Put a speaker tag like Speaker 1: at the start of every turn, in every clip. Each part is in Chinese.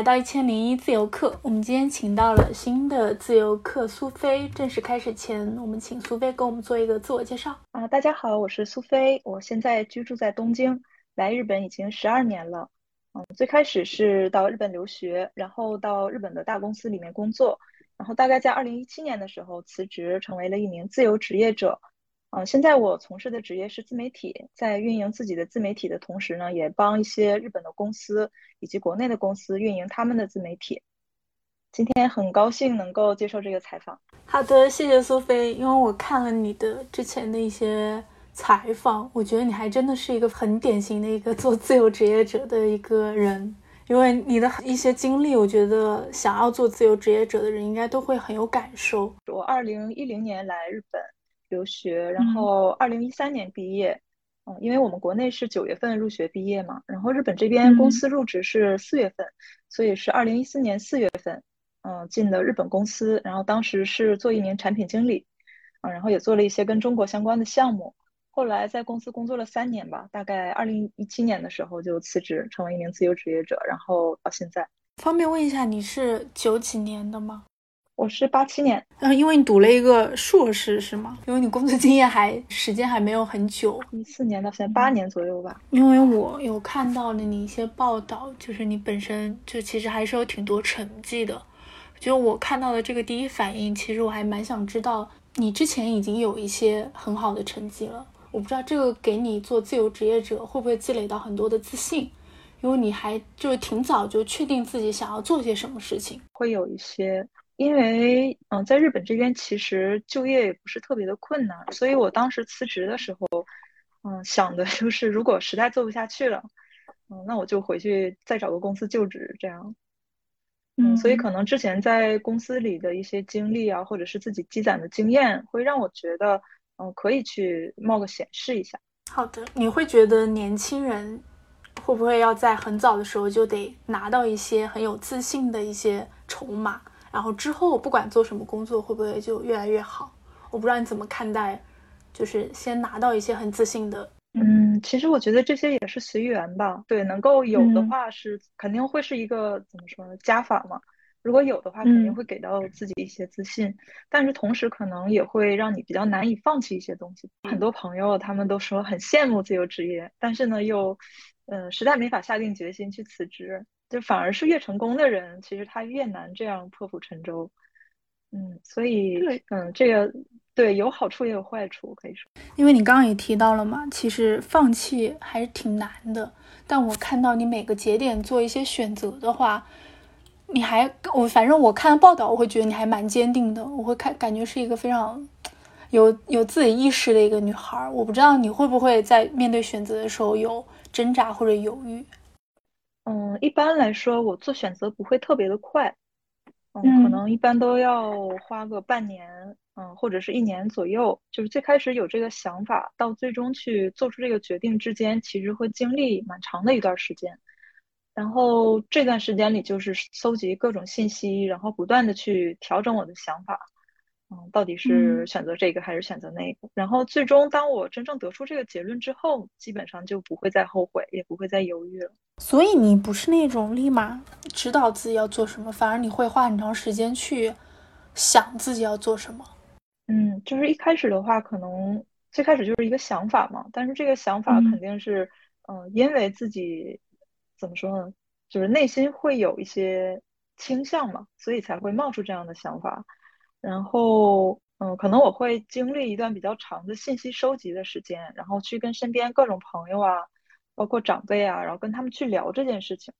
Speaker 1: 来到一千零一自由课。我们今天请到了新的自由课苏菲。正式开始前，我们请苏菲给我们做一个自我介绍。
Speaker 2: 啊，大家好，我是苏菲，我现在居住在东京，来日本已经十二年了。嗯，最开始是到日本留学，然后到日本的大公司里面工作，然后大概在二零一七年的时候辞职，成为了一名自由职业者。嗯，现在我从事的职业是自媒体，在运营自己的自媒体的同时呢，也帮一些日本的公司以及国内的公司运营他们的自媒体。今天很高兴能够接受这个采访。
Speaker 1: 好的，谢谢苏菲。因为我看了你的之前的一些采访，我觉得你还真的是一个很典型的一个做自由职业者的一个人。因为你的一些经历，我觉得想要做自由职业者的人应该都会很有感受。
Speaker 2: 我二零一零年来日本。留学，然后二零一三年毕业，嗯，因为我们国内是九月份入学毕业嘛，然后日本这边公司入职是四月份，所以是二零一四年四月份，嗯，进的日本公司，然后当时是做一名产品经理，嗯，然后也做了一些跟中国相关的项目，后来在公司工作了三年吧，大概二零一七年的时候就辞职，成为一名自由职业者，然后到现在。
Speaker 1: 方便问一下你是九几年的吗？
Speaker 2: 我是八七年，
Speaker 1: 嗯，因为你读了一个硕士是吗？因为你工作经验还时间还没有很久，
Speaker 2: 一四年到现在八年左右吧。
Speaker 1: 因为我有看到了你一些报道，就是你本身就其实还是有挺多成绩的。就我看到的这个第一反应，其实我还蛮想知道你之前已经有一些很好的成绩了。我不知道这个给你做自由职业者会不会积累到很多的自信，因为你还就是挺早就确定自己想要做些什么事情，
Speaker 2: 会有一些。因为嗯，在日本这边其实就业也不是特别的困难，所以我当时辞职的时候，嗯，想的就是如果实在做不下去了，嗯，那我就回去再找个公司就职这样。嗯，所以可能之前在公司里的一些经历啊，或者是自己积攒的经验，会让我觉得，嗯，可以去冒个险试一下。
Speaker 1: 好的，你会觉得年轻人会不会要在很早的时候就得拿到一些很有自信的一些筹码？然后之后不管做什么工作，会不会就越来越好？我不知道你怎么看待，就是先拿到一些很自信的。
Speaker 2: 嗯，其实我觉得这些也是随缘吧。对，能够有的话是肯定会是一个怎么说呢加法嘛。如果有的话，肯定会给到自己一些自信，但是同时可能也会让你比较难以放弃一些东西。很多朋友他们都说很羡慕自由职业，但是呢又，嗯，实在没法下定决心去辞职。就反而是越成功的人，其实他越难这样破釜沉舟。嗯，所以嗯，这个对有好处也有坏处，可以说。
Speaker 1: 因为你刚刚也提到了嘛，其实放弃还是挺难的。但我看到你每个节点做一些选择的话，你还我反正我看报道，我会觉得你还蛮坚定的。我会看感觉是一个非常有有自己意识的一个女孩。我不知道你会不会在面对选择的时候有挣扎或者犹豫。
Speaker 2: 嗯，一般来说，我做选择不会特别的快，嗯，可能一般都要花个半年，嗯，或者是一年左右。就是最开始有这个想法，到最终去做出这个决定之间，其实会经历蛮长的一段时间。然后这段时间里，就是搜集各种信息，然后不断的去调整我的想法。嗯，到底是选择这个还是选择那个？然后最终，当我真正得出这个结论之后，基本上就不会再后悔，也不会再犹豫了。
Speaker 1: 所以你不是那种立马知道自己要做什么，反而你会花很长时间去想自己要做什么。
Speaker 2: 嗯，就是一开始的话，可能最开始就是一个想法嘛，但是这个想法肯定是，嗯，因为自己怎么说呢，就是内心会有一些倾向嘛，所以才会冒出这样的想法。然后，嗯，可能我会经历一段比较长的信息收集的时间，然后去跟身边各种朋友啊，包括长辈啊，然后跟他们去聊这件事情。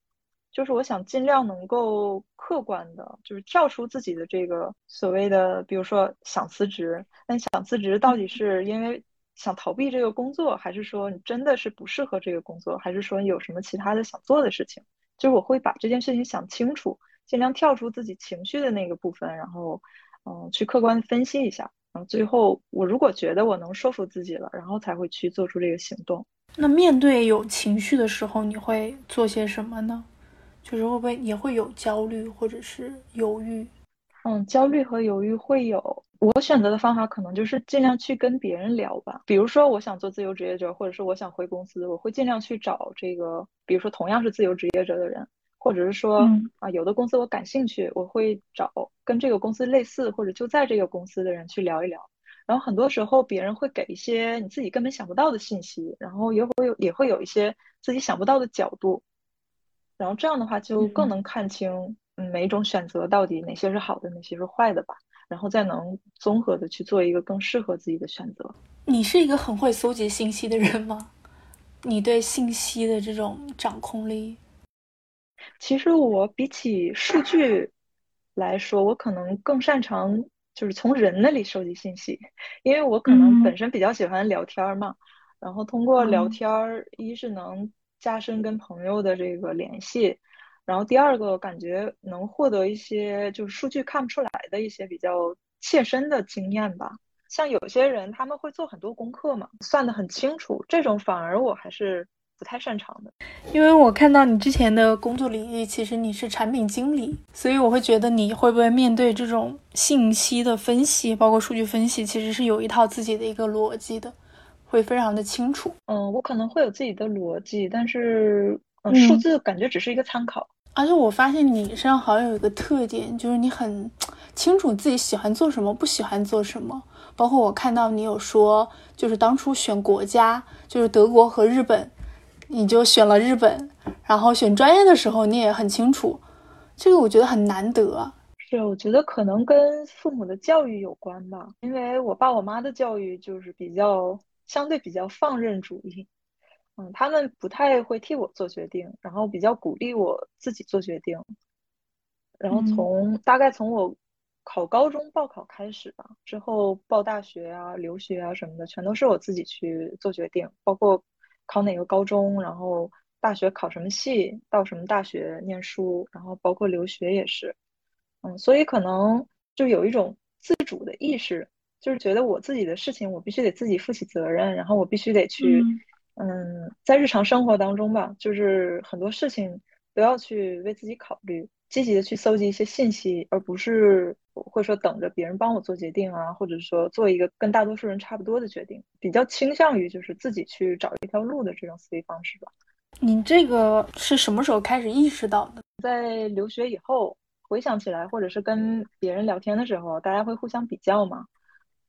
Speaker 2: 就是我想尽量能够客观的，就是跳出自己的这个所谓的，比如说想辞职，但想辞职到底是因为想逃避这个工作，还是说你真的是不适合这个工作，还是说你有什么其他的想做的事情？就是我会把这件事情想清楚，尽量跳出自己情绪的那个部分，然后。嗯，去客观分析一下，然后最后我如果觉得我能说服自己了，然后才会去做出这个行动。
Speaker 1: 那面对有情绪的时候，你会做些什么呢？就是会不会也会有焦虑或者是犹豫？
Speaker 2: 嗯，焦虑和犹豫会有。我选择的方法可能就是尽量去跟别人聊吧。比如说，我想做自由职业者，或者是我想回公司，我会尽量去找这个，比如说同样是自由职业者的人。或者是说啊，有的公司我感兴趣，我会找跟这个公司类似或者就在这个公司的人去聊一聊。然后很多时候别人会给一些你自己根本想不到的信息，然后也会有也会有一些自己想不到的角度。然后这样的话就更能看清嗯每一种选择到底哪些是好的，哪些是坏的吧。然后再能综合的去做一个更适合自己的选择。
Speaker 1: 你是一个很会搜集信息的人吗？你对信息的这种掌控力？
Speaker 2: 其实我比起数据来说，我可能更擅长就是从人那里收集信息，因为我可能本身比较喜欢聊天嘛，然后通过聊天，一是能加深跟朋友的这个联系，然后第二个感觉能获得一些就是数据看不出来的一些比较切身的经验吧。像有些人他们会做很多功课嘛，算得很清楚，这种反而我还是不太擅长的。
Speaker 1: 因为我看到你之前的工作领域，其实你是产品经理，所以我会觉得你会不会面对这种信息的分析，包括数据分析，其实是有一套自己的一个逻辑的，会非常的清楚。
Speaker 2: 嗯，我可能会有自己的逻辑，但是嗯，数字感觉只是一个参考。
Speaker 1: 而且我发现你身上好像有一个特点，就是你很清楚自己喜欢做什么，不喜欢做什么。包括我看到你有说，就是当初选国家，就是德国和日本，你就选了日本。然后选专业的时候，你也很清楚，这个我觉得很难得。
Speaker 2: 是，我觉得可能跟父母的教育有关吧，因为我爸我妈的教育就是比较相对比较放任主义，嗯，他们不太会替我做决定，然后比较鼓励我自己做决定。然后从大概从我。考高中报考开始吧，之后报大学啊、留学啊什么的，全都是我自己去做决定，包括考哪个高中，然后大学考什么系，到什么大学念书，然后包括留学也是，嗯，所以可能就有一种自主的意识，就是觉得我自己的事情我必须得自己负起责任，然后我必须得去，嗯，在日常生活当中吧，就是很多事情都要去为自己考虑。积极的去搜集一些信息，而不是会说等着别人帮我做决定啊，或者说做一个跟大多数人差不多的决定，比较倾向于就是自己去找一条路的这种思维方式吧。
Speaker 1: 你这个是什么时候开始意识到的？
Speaker 2: 在留学以后回想起来，或者是跟别人聊天的时候，大家会互相比较嘛？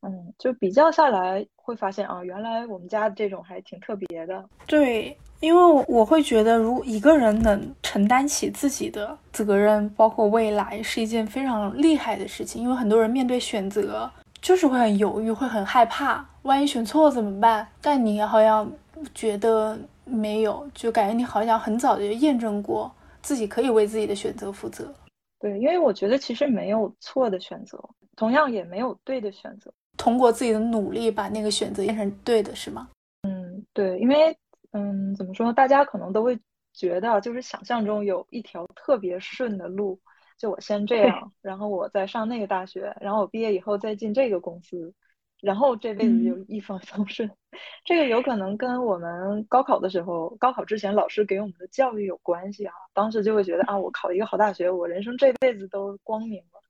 Speaker 2: 嗯，就比较下来会发现啊，原来我们家这种还挺特别的。
Speaker 1: 对。因为我会觉得，如果一个人能承担起自己的责任，包括未来，是一件非常厉害的事情。因为很多人面对选择，就是会很犹豫，会很害怕，万一选错怎么办？但你好像觉得没有，就感觉你好像很早就验证过自己可以为自己的选择负责。
Speaker 2: 对，因为我觉得其实没有错的选择，同样也没有对的选择。
Speaker 1: 通过自己的努力，把那个选择变成对的，是吗？
Speaker 2: 嗯，对，因为。嗯，怎么说？大家可能都会觉得，就是想象中有一条特别顺的路，就我先这样，然后我再上那个大学，然后我毕业以后再进这个公司，然后这辈子就一帆风顺。这个有可能跟我们高考的时候，高考之前老师给我们的教育有关系啊。当时就会觉得啊，我考一个好大学，我人生这辈子都光明了。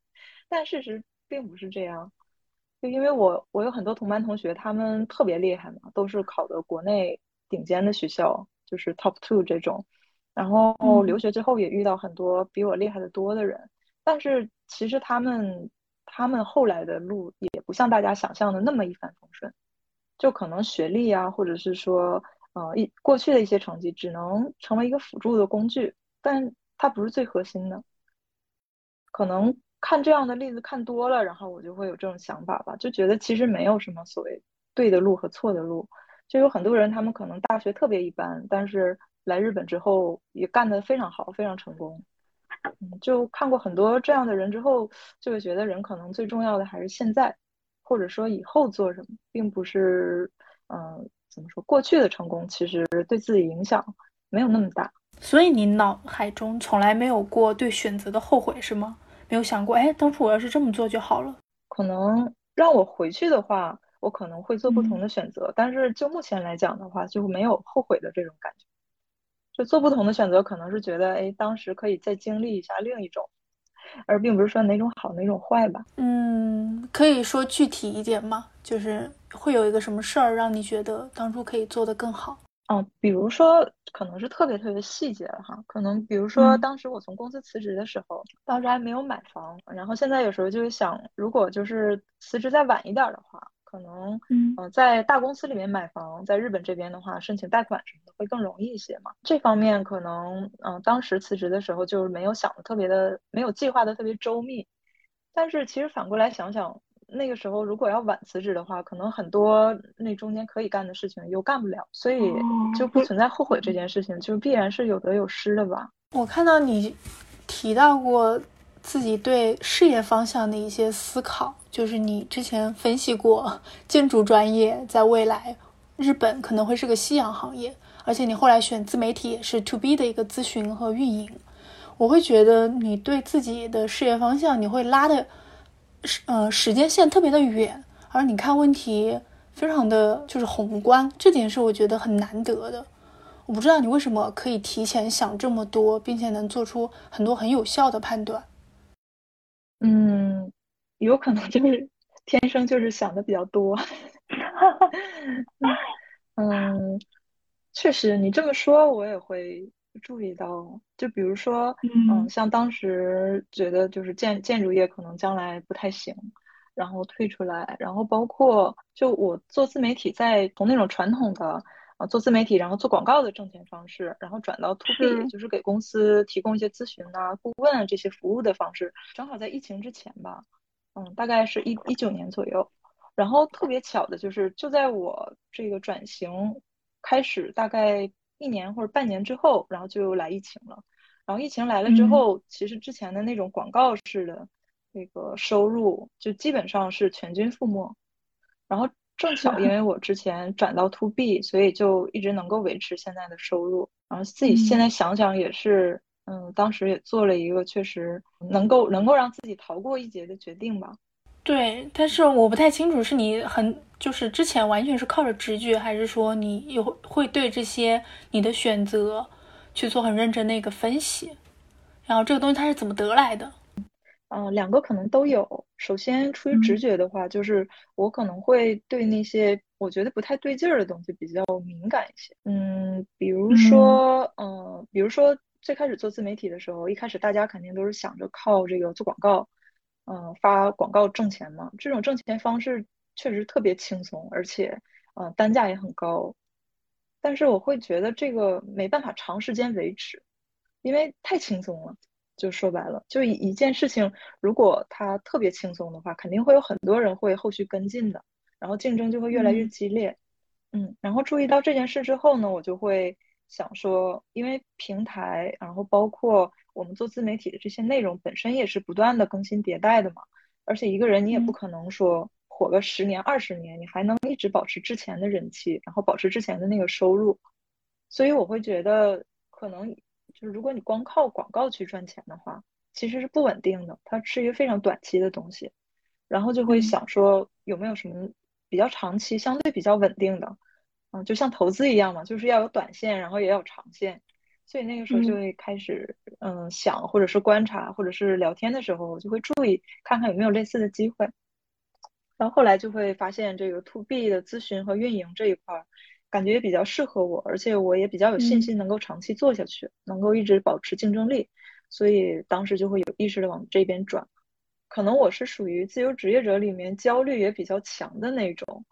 Speaker 2: 但事实并不是这样，就因为我我有很多同班同学，他们特别厉害嘛，都是考的国内。顶尖的学校就是 top two 这种，然后留学之后也遇到很多比我厉害的多的人，但是其实他们他们后来的路也不像大家想象的那么一帆风顺，就可能学历啊，或者是说呃一过去的一些成绩只能成为一个辅助的工具，但它不是最核心的。可能看这样的例子看多了，然后我就会有这种想法吧，就觉得其实没有什么所谓对的路和错的路。就有很多人，他们可能大学特别一般，但是来日本之后也干得非常好，非常成功。嗯，就看过很多这样的人之后，就会觉得人可能最重要的还是现在，或者说以后做什么，并不是，嗯，怎么说，过去的成功其实对自己影响没有那么大。
Speaker 1: 所以你脑海中从来没有过对选择的后悔是吗？没有想过，哎，当初我要是这么做就好了。
Speaker 2: 可能让我回去的话。我可能会做不同的选择，但是就目前来讲的话，就没有后悔的这种感觉。就做不同的选择，可能是觉得，哎，当时可以再经历一下另一种，而并不是说哪种好哪种坏吧。
Speaker 1: 嗯，可以说具体一点吗？就是会有一个什么事儿让你觉得当初可以做得更好？
Speaker 2: 嗯，比如说，可能是特别特别细节了哈，可能比如说，当时我从公司辞职的时候，当时还没有买房，然后现在有时候就想，如果就是辞职再晚一点的话，可能嗯，在大公司里面买房，在日本这边的话，申请贷款什么的会更容易一些嘛。这方面可能嗯，当时辞职的时候就是没有想的特别的，没有计划的特别周密，但是其实反过来想想。那个时候如果要晚辞职的话，可能很多那中间可以干的事情又干不了，所以就不存在后悔这件事情，就必然是有得有失的吧。
Speaker 1: 我看到你提到过自己对事业方向的一些思考，就是你之前分析过建筑专业在未来日本可能会是个夕阳行业，而且你后来选自媒体也是 to B 的一个咨询和运营。我会觉得你对自己的事业方向你会拉的。时呃时间线特别的远，而你看问题非常的就是宏观，这点是我觉得很难得的。我不知道你为什么可以提前想这么多，并且能做出很多很有效的判断。
Speaker 2: 嗯，有可能就是天生就是想的比较多。嗯，确实你这么说，我也会注意到。就比如说，嗯，像当时觉得就是建建筑业可能将来不太行，然后退出来，然后包括就我做自媒体，在从那种传统的啊做自媒体，然后做广告的挣钱方式，然后转到 to B，就是给公司提供一些咨询啊、顾问啊这些服务的方式，正好在疫情之前吧，嗯，大概是一一九年左右，然后特别巧的就是就在我这个转型开始大概一年或者半年之后，然后就来疫情了。然后疫情来了之后，其实之前的那种广告式的那个收入就基本上是全军覆没。然后正巧因 为我之前转到 to B，所以就一直能够维持现在的收入。然后自己现在想想也是，嗯，当时也做了一个确实能够能够让自己逃过一劫的决定吧。
Speaker 1: 对，但是我不太清楚是你很就是之前完全是靠着直觉，还是说你有会对这些你的选择。去做很认真的一个分析，然后这个东西它是怎么得来的？
Speaker 2: 嗯，两个可能都有。首先，出于直觉的话，就是我可能会对那些我觉得不太对劲儿的东西比较敏感一些。嗯，比如说，嗯，比如说最开始做自媒体的时候，一开始大家肯定都是想着靠这个做广告，嗯，发广告挣钱嘛。这种挣钱方式确实特别轻松，而且，嗯，单价也很高。但是我会觉得这个没办法长时间维持，因为太轻松了。就说白了，就一一件事情，如果它特别轻松的话，肯定会有很多人会后续跟进的，然后竞争就会越来越激烈。嗯，然后注意到这件事之后呢，我就会想说，因为平台，然后包括我们做自媒体的这些内容本身也是不断的更新迭代的嘛，而且一个人你也不可能说。火个十年二十年，你还能一直保持之前的人气，然后保持之前的那个收入，所以我会觉得，可能就是如果你光靠广告去赚钱的话，其实是不稳定的，它是一个非常短期的东西。然后就会想说，有没有什么比较长期、相对比较稳定的，嗯，就像投资一样嘛，就是要有短线，然后也有长线。所以那个时候就会开始，嗯，想或者是观察，或者是聊天的时候，我就会注意看看有没有类似的机会。然后后来就会发现，这个 to B 的咨询和运营这一块，感觉也比较适合我，而且我也比较有信心能够长期做下去，能够一直保持竞争力，所以当时就会有意识的往这边转。可能我是属于自由职业者里面焦虑也比较强的那种，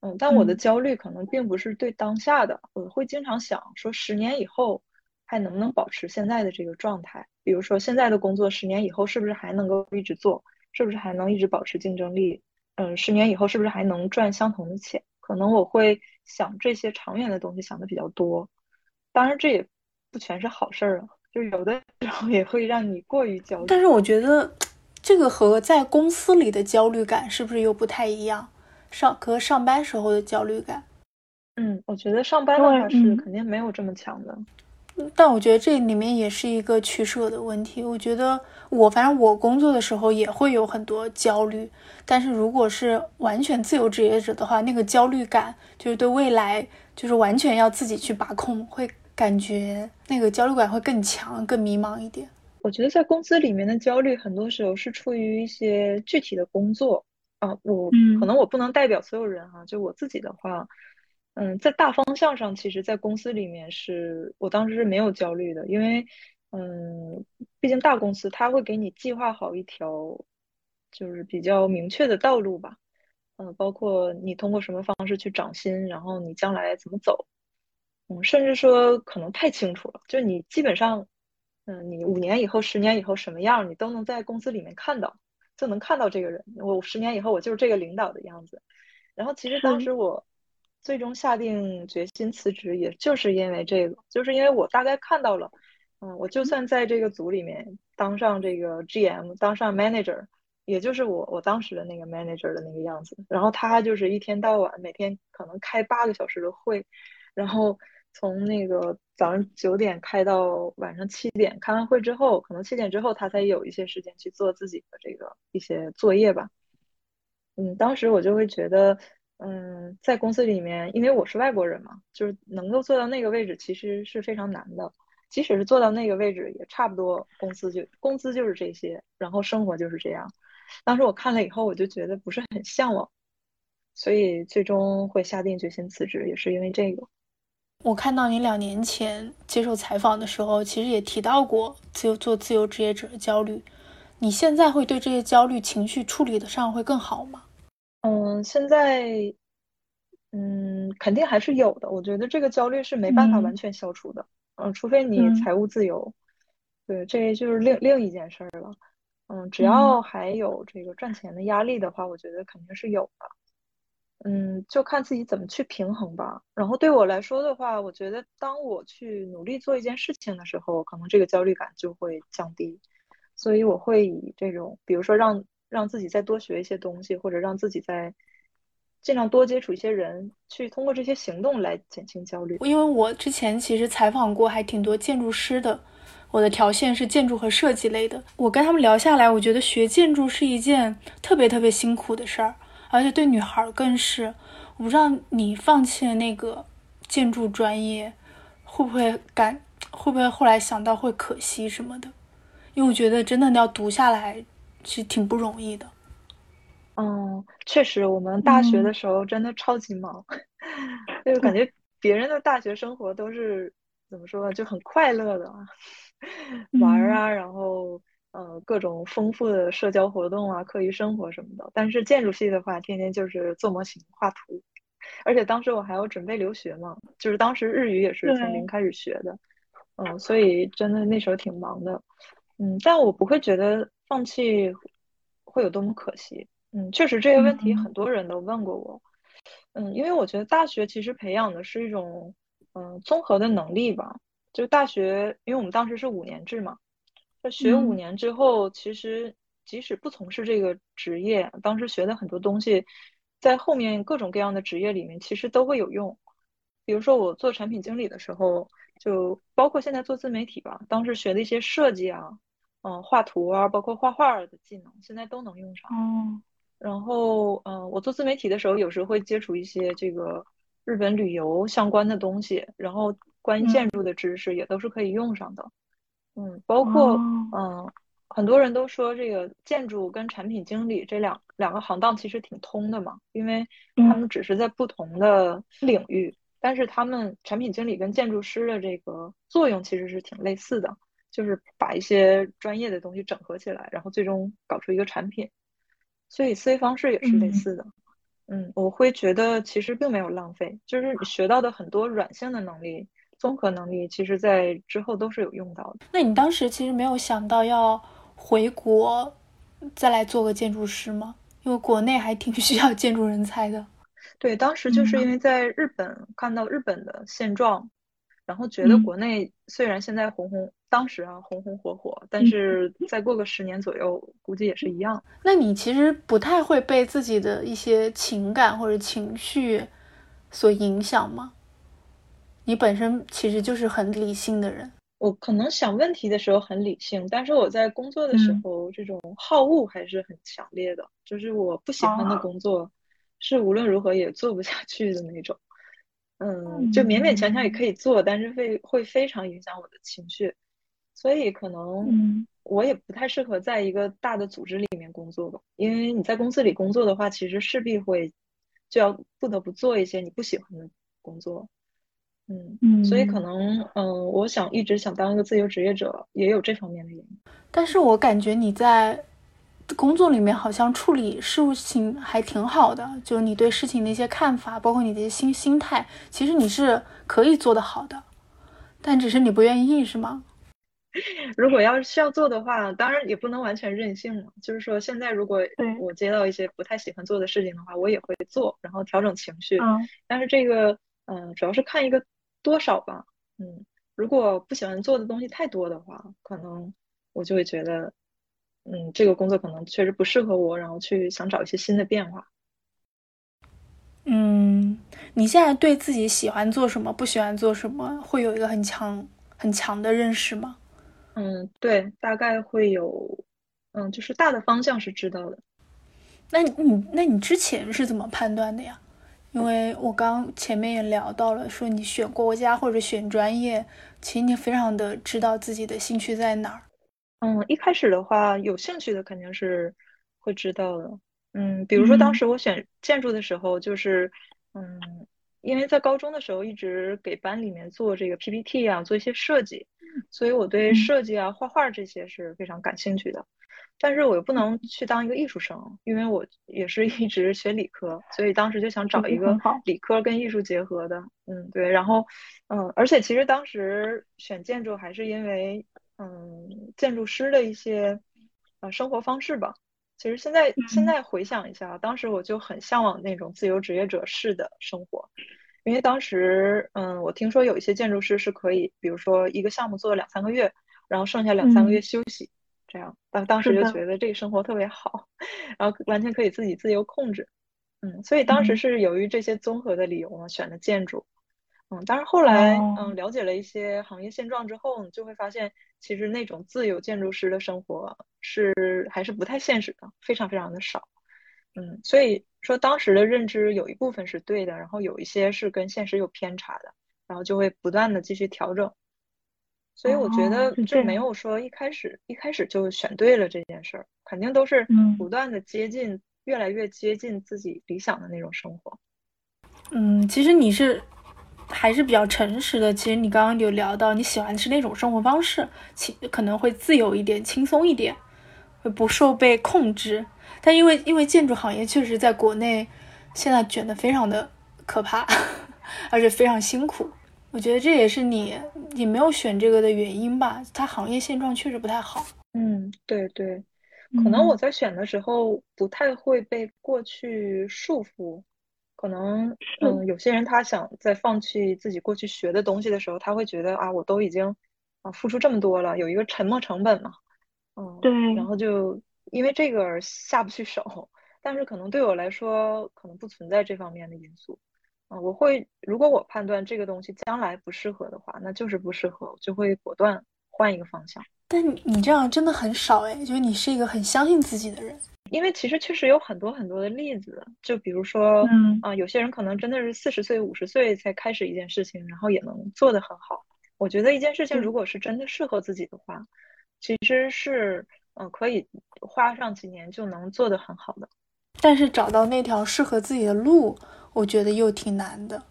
Speaker 2: 嗯，但我的焦虑可能并不是对当下的，我会经常想说，十年以后还能不能保持现在的这个状态？比如说现在的工作，十年以后是不是还能够一直做？是不是还能一直保持竞争力？嗯，十年以后是不是还能赚相同的钱？可能我会想这些长远的东西想的比较多。当然，这也不全是好事儿啊，就有的时候也会让你过于焦虑。
Speaker 1: 但是我觉得这个和在公司里的焦虑感是不是又不太一样？上和上班时候的焦虑感？
Speaker 2: 嗯，我觉得上班的话是肯定没有这么强的。
Speaker 1: 但我觉得这里面也是一个取舍的问题。我觉得我反正我工作的时候也会有很多焦虑，但是如果是完全自由职业者的话，那个焦虑感就是对未来就是完全要自己去把控，会感觉那个焦虑感会更强、更迷茫一点。
Speaker 2: 我觉得在公司里面的焦虑，很多时候是出于一些具体的工作啊。我可能我不能代表所有人哈，就我自己的话。嗯，在大方向上，其实，在公司里面是我当时是没有焦虑的，因为，嗯，毕竟大公司它会给你计划好一条，就是比较明确的道路吧，嗯，包括你通过什么方式去涨薪，然后你将来怎么走，嗯，甚至说可能太清楚了，就你基本上，嗯，你五年以后、十年以后什么样，你都能在公司里面看到，就能看到这个人，我十年以后我就是这个领导的样子，然后其实当时我。最终下定决心辞职，也就是因为这个，就是因为我大概看到了，嗯，我就算在这个组里面当上这个 GM，当上 manager，也就是我我当时的那个 manager 的那个样子。然后他就是一天到晚每天可能开八个小时的会，然后从那个早上九点开到晚上七点，开完会之后，可能七点之后他才有一些时间去做自己的这个一些作业吧。嗯，当时我就会觉得。嗯，在公司里面，因为我是外国人嘛，就是能够做到那个位置，其实是非常难的。即使是做到那个位置，也差不多，工资就工资就是这些，然后生活就是这样。当时我看了以后，我就觉得不是很向往，所以最终会下定决心辞职，也是因为这个。
Speaker 1: 我看到你两年前接受采访的时候，其实也提到过自由做自由职业者的焦虑。你现在会对这些焦虑情绪处理的上会更好吗？
Speaker 2: 嗯，现在，嗯，肯定还是有的。我觉得这个焦虑是没办法完全消除的，嗯，除非你财务自由，对，这就是另另一件事儿了。嗯，只要还有这个赚钱的压力的话，我觉得肯定是有的。嗯，就看自己怎么去平衡吧。然后对我来说的话，我觉得当我去努力做一件事情的时候，可能这个焦虑感就会降低。所以我会以这种，比如说让。让自己再多学一些东西，或者让自己再尽量多接触一些人，去通过这些行动来减轻焦虑。
Speaker 1: 因为我之前其实采访过还挺多建筑师的，我的条线是建筑和设计类的。我跟他们聊下来，我觉得学建筑是一件特别特别辛苦的事儿，而且对女孩更是。我不知道你放弃了那个建筑专业，会不会感会不会后来想到会可惜什么的？因为我觉得真的要读下来。其实挺不容易的，
Speaker 2: 嗯，确实，我们大学的时候真的超级忙，就感觉别人的大学生活都是怎么说，就很快乐的，玩啊，然后呃各种丰富的社交活动啊，课余生活什么的。但是建筑系的话，天天就是做模型、画图，而且当时我还要准备留学嘛，就是当时日语也是从零开始学的，嗯，所以真的那时候挺忙的，嗯，但我不会觉得。放弃会有多么可惜？嗯，确实这个问题很多人都问过我。嗯，因为我觉得大学其实培养的是一种嗯综合的能力吧。就大学，因为我们当时是五年制嘛，在学五年之后，其实即使不从事这个职业，当时学的很多东西，在后面各种各样的职业里面其实都会有用。比如说我做产品经理的时候，就包括现在做自媒体吧，当时学的一些设计啊。嗯，画图啊，包括画画的技能，现在都能用上。
Speaker 1: 嗯，
Speaker 2: 然后，嗯，我做自媒体的时候，有时候会接触一些这个日本旅游相关的东西，然后关于建筑的知识也都是可以用上的。嗯，包括，嗯，很多人都说这个建筑跟产品经理这两两个行当其实挺通的嘛，因为他们只是在不同的领域，但是他们产品经理跟建筑师的这个作用其实是挺类似的。就是把一些专业的东西整合起来，然后最终搞出一个产品，所以思维方式也是类似的。嗯，我会觉得其实并没有浪费，就是你学到的很多软性的能力、综合能力，其实在之后都是有用到的。
Speaker 1: 那你当时其实没有想到要回国再来做个建筑师吗？因为国内还挺需要建筑人才的。
Speaker 2: 对，当时就是因为在日本看到日本的现状，然后觉得国内虽然现在红红。当时啊，红红火火，但是再过个十年左右，估计也是一样。
Speaker 1: 那你其实不太会被自己的一些情感或者情绪所影响吗？你本身其实就是很理性的人。
Speaker 2: 我可能想问题的时候很理性，但是我在工作的时候，这种好恶还是很强烈的。就是我不喜欢的工作，是无论如何也做不下去的那种。嗯，就勉勉强强也可以做，但是会会非常影响我的情绪。所以可能我也不太适合在一个大的组织里面工作吧，因为你在公司里工作的话，其实势必会就要不得不做一些你不喜欢的工作。嗯嗯，所以可能嗯，我想一直想当一个自由职业者，也有这方面的原因。
Speaker 1: 但是我感觉你在工作里面好像处理事情还挺好的，就你对事情的一些看法，包括你的一些心心态，其实你是可以做得好的，但只是你不愿意，是吗？
Speaker 2: 如果要是需要做的话，当然也不能完全任性嘛。就是说，现在如果我接到一些不太喜欢做的事情的话，我也会做，然后调整情绪。
Speaker 1: 嗯，
Speaker 2: 但是这个嗯，主要是看一个。多少吧，嗯，如果不喜欢做的东西太多的话，可能我就会觉得，嗯，这个工作可能确实不适合我，然后去想找一些新的变化。
Speaker 1: 嗯，你现在对自己喜欢做什么，不喜欢做什么，会有一个很强很强的认识吗？
Speaker 2: 嗯，对，大概会有，嗯，就是大的方向是知道的。
Speaker 1: 那你那你之前是怎么判断的呀？因为我刚前面也聊到了，说你选国家或者选专业，其实你非常的知道自己的兴趣在哪儿。
Speaker 2: 嗯，一开始的话，有兴趣的肯定是会知道的。嗯，比如说当时我选建筑的时候，就是嗯，因为在高中的时候一直给班里面做这个 PPT 啊，做一些设计，所以我对设计啊、画画这些是非常感兴趣的。但是我又不能去当一个艺术生，因为我也是 一直学理科，所以当时就想找一个理科跟艺术结合的。嗯，对。然后，嗯，而且其实当时选建筑还是因为，嗯，建筑师的一些呃生活方式吧。其实现在现在回想一下，当时我就很向往那种自由职业者式的生活，因为当时，嗯，我听说有一些建筑师是可以，比如说一个项目做两三个月，然后剩下两三个月休息。这样，当当时就觉得这个生活特别好，然后完全可以自己自由控制，嗯，所以当时是由于这些综合的理由呢，选的建筑，嗯，但是后来，嗯，了解了一些行业现状之后，你就会发现，其实那种自由建筑师的生活是还是不太现实的，非常非常的少，嗯，所以说当时的认知有一部分是对的，然后有一些是跟现实有偏差的，然后就会不断的继续调整。所以我觉得就没有说一开始一开始就选对了这件事儿，肯定都是不断的接近，越来越接近自己理想的那种生活。
Speaker 1: 嗯，其实你是还是比较诚实的。其实你刚刚有聊到你喜欢的是那种生活方式，轻可能会自由一点，轻松一点，会不受被控制。但因为因为建筑行业确实在国内现在卷的非常的可怕，而且非常辛苦。我觉得这也是你你没有选这个的原因吧？它行业现状确实不太好。
Speaker 2: 嗯，对对，可能我在选的时候不太会被过去束缚。可能嗯，有些人他想在放弃自己过去学的东西的时候，他会觉得啊，我都已经啊付出这么多了，有一个沉没成本嘛。嗯，
Speaker 1: 对。
Speaker 2: 然后就因为这个而下不去手。但是可能对我来说，可能不存在这方面的因素。啊，我会，如果我判断这个东西将来不适合的话，那就是不适合，我就会果断换一个方向。
Speaker 1: 但你这样真的很少哎，就是你是一个很相信自己的人。
Speaker 2: 因为其实确实有很多很多的例子，就比如说，
Speaker 1: 嗯
Speaker 2: 啊，有些人可能真的是四十岁、五十岁才开始一件事情，然后也能做得很好。我觉得一件事情如果是真的适合自己的话，其实是嗯可以花上几年就能做得很好的。
Speaker 1: 但是找到那条适合自己的路。我觉得又挺难的，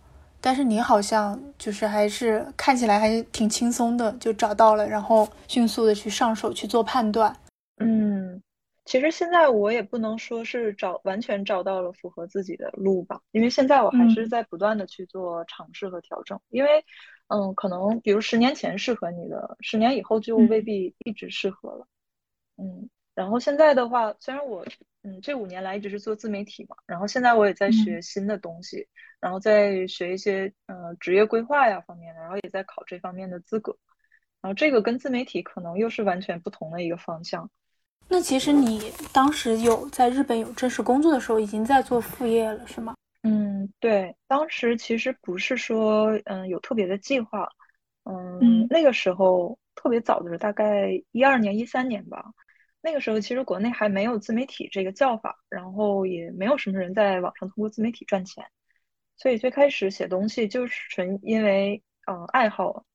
Speaker 1: 但是你好像就是还是看起来还是挺轻松的，就找到了，然后迅速的去上手去做判断。
Speaker 2: 嗯，其实现在我也不能说是找完全找到了符合自己的路吧，因为现在我还是在不断的去做尝试和调整。因为，嗯，可能比如十年前适合你的，十年以后就未必一直适合了。嗯，然后现在的话，虽然我。嗯，这五年来一直是做自媒体嘛，然后现在我也在学新的东西，然后在学一些呃职业规划呀方面的，然后也在考这方面的资格，然后这个跟自媒体可能又是完全不同的一个方向。
Speaker 1: 那其实你当时有在日本有正式工作的时候，已经在做副业了，是吗？
Speaker 2: 嗯，对，当时其实不是说嗯有特别的计划，嗯，那个时候特别早的时候，大概一二年、一三年吧。那个时候其实国内还没有自媒体这个叫法，然后也没有什么人在网上通过自媒体赚钱，所以最开始写东西就是纯因为呃爱好，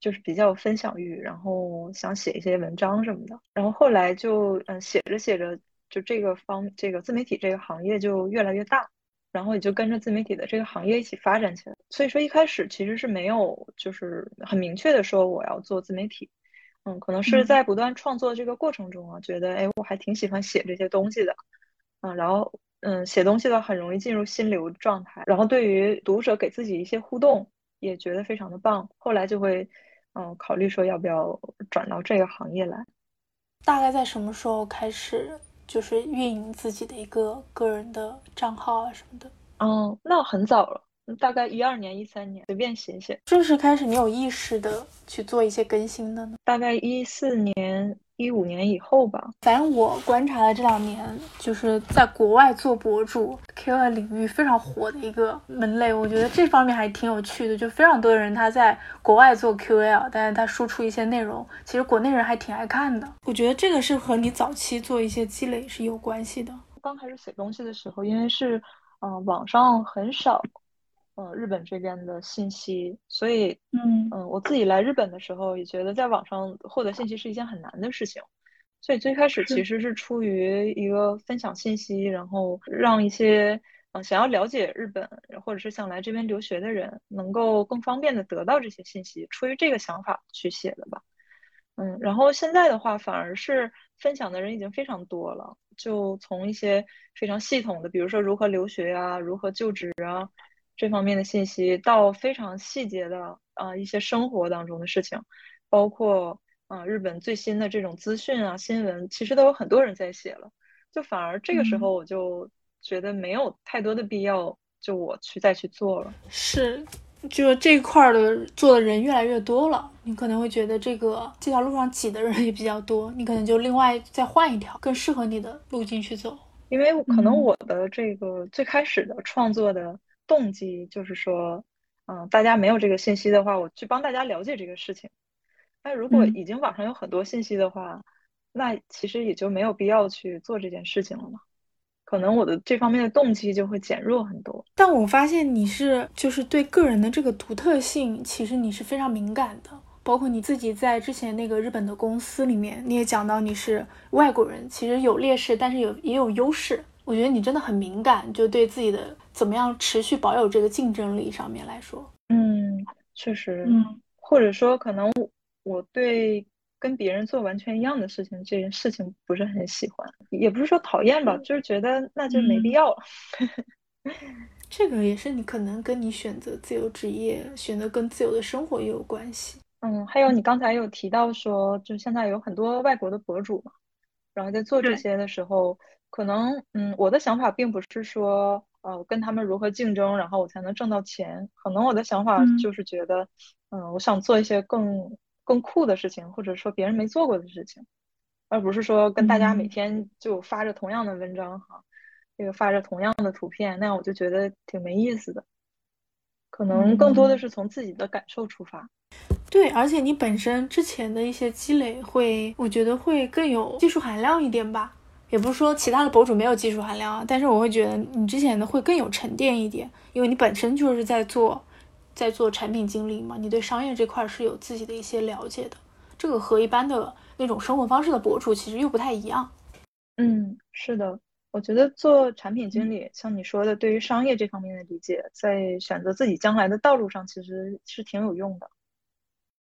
Speaker 2: 就是比较有分享欲，然后想写一些文章什么的。然后后来就嗯写着写着，就这个方这个自媒体这个行业就越来越大，然后也就跟着自媒体的这个行业一起发展起来。所以说一开始其实是没有就是很明确的说我要做自媒体，嗯，可能是在不断创作这个过程中啊，觉得哎我还挺喜欢写这些东西的，嗯，然后嗯写东西的很容易进入心流状态，然后对于读者给自己一些互动也觉得非常的棒，后来就会嗯考虑说要不要转到这个行业来。
Speaker 1: 大概在什么时候开始？就是运营自己的一个个人的账号啊什么的，
Speaker 2: 嗯，那很早了，大概一二年、一三年，随便写写。
Speaker 1: 正式开始，你有意识的去做一些更新的呢？
Speaker 2: 大概一四年。一五年以后吧，
Speaker 1: 反正我观察了这两年，就是在国外做博主 KOL 领域非常火的一个门类，我觉得这方面还挺有趣的。就非常多的人他在国外做 KOL，但是他输出一些内容，其实国内人还挺爱看的。我觉得这个是和你早期做一些积累是有关系的。
Speaker 2: 刚开始写东西的时候，因为是嗯网上很少。嗯，日本这边的信息，所以嗯嗯，我自己来日本的时候也觉得在网上获得信息是一件很难的事情，所以最开始其实是出于一个分享信息，然后让一些嗯想要了解日本或者是想来这边留学的人能够更方便的得到这些信息，出于这个想法去写的吧。嗯，然后现在的话反而是分享的人已经非常多了，就从一些非常系统的，比如说如何留学啊，如何就职啊。这方面的信息到非常细节的啊一些生活当中的事情，包括啊日本最新的这种资讯啊新闻，其实都有很多人在写了，就反而这个时候我就觉得没有太多的必要，就我去再去做了。
Speaker 1: 是，就这块的做的人越来越多了，你可能会觉得这个这条路上挤的人也比较多，你可能就另外再换一条更适合你的路径去走。
Speaker 2: 因为可能我的这个最开始的创作的。动机就是说，嗯，大家没有这个信息的话，我去帮大家了解这个事情。那如果已经网上有很多信息的话，那其实也就没有必要去做这件事情了嘛。可能我的这方面的动机就会减弱很多。
Speaker 1: 但我发现你是就是对个人的这个独特性，其实你是非常敏感的。包括你自己在之前那个日本的公司里面，你也讲到你是外国人，其实有劣势，但是有也有优势。我觉得你真的很敏感，就对自己的怎么样持续保有这个竞争力上面来说，
Speaker 2: 嗯，确实，嗯，或者说可能我对跟别人做完全一样的事情这件事情不是很喜欢，也不是说讨厌吧，就是觉得那就没必要了。
Speaker 1: 这个也是你可能跟你选择自由职业、选择更自由的生活也有关系。
Speaker 2: 嗯，还有你刚才有提到说，就现在有很多外国的博主嘛，然后在做这些的时候。可能，嗯，我的想法并不是说，呃，跟他们如何竞争，然后我才能挣到钱。可能我的想法就是觉得，嗯，我想做一些更更酷的事情，或者说别人没做过的事情，而不是说跟大家每天就发着同样的文章哈，这个发着同样的图片，那样我就觉得挺没意思的。可能更多的是从自己的感受出发。
Speaker 1: 对，而且你本身之前的一些积累，会我觉得会更有技术含量一点吧。也不是说其他的博主没有技术含量啊，但是我会觉得你之前的会更有沉淀一点，因为你本身就是在做，在做产品经理嘛，你对商业这块是有自己的一些了解的，这个和一般的那种生活方式的博主其实又不太一样。
Speaker 2: 嗯，是的，我觉得做产品经理，像你说的，对于商业这方面的理解，在选择自己将来的道路上其实是挺有用的，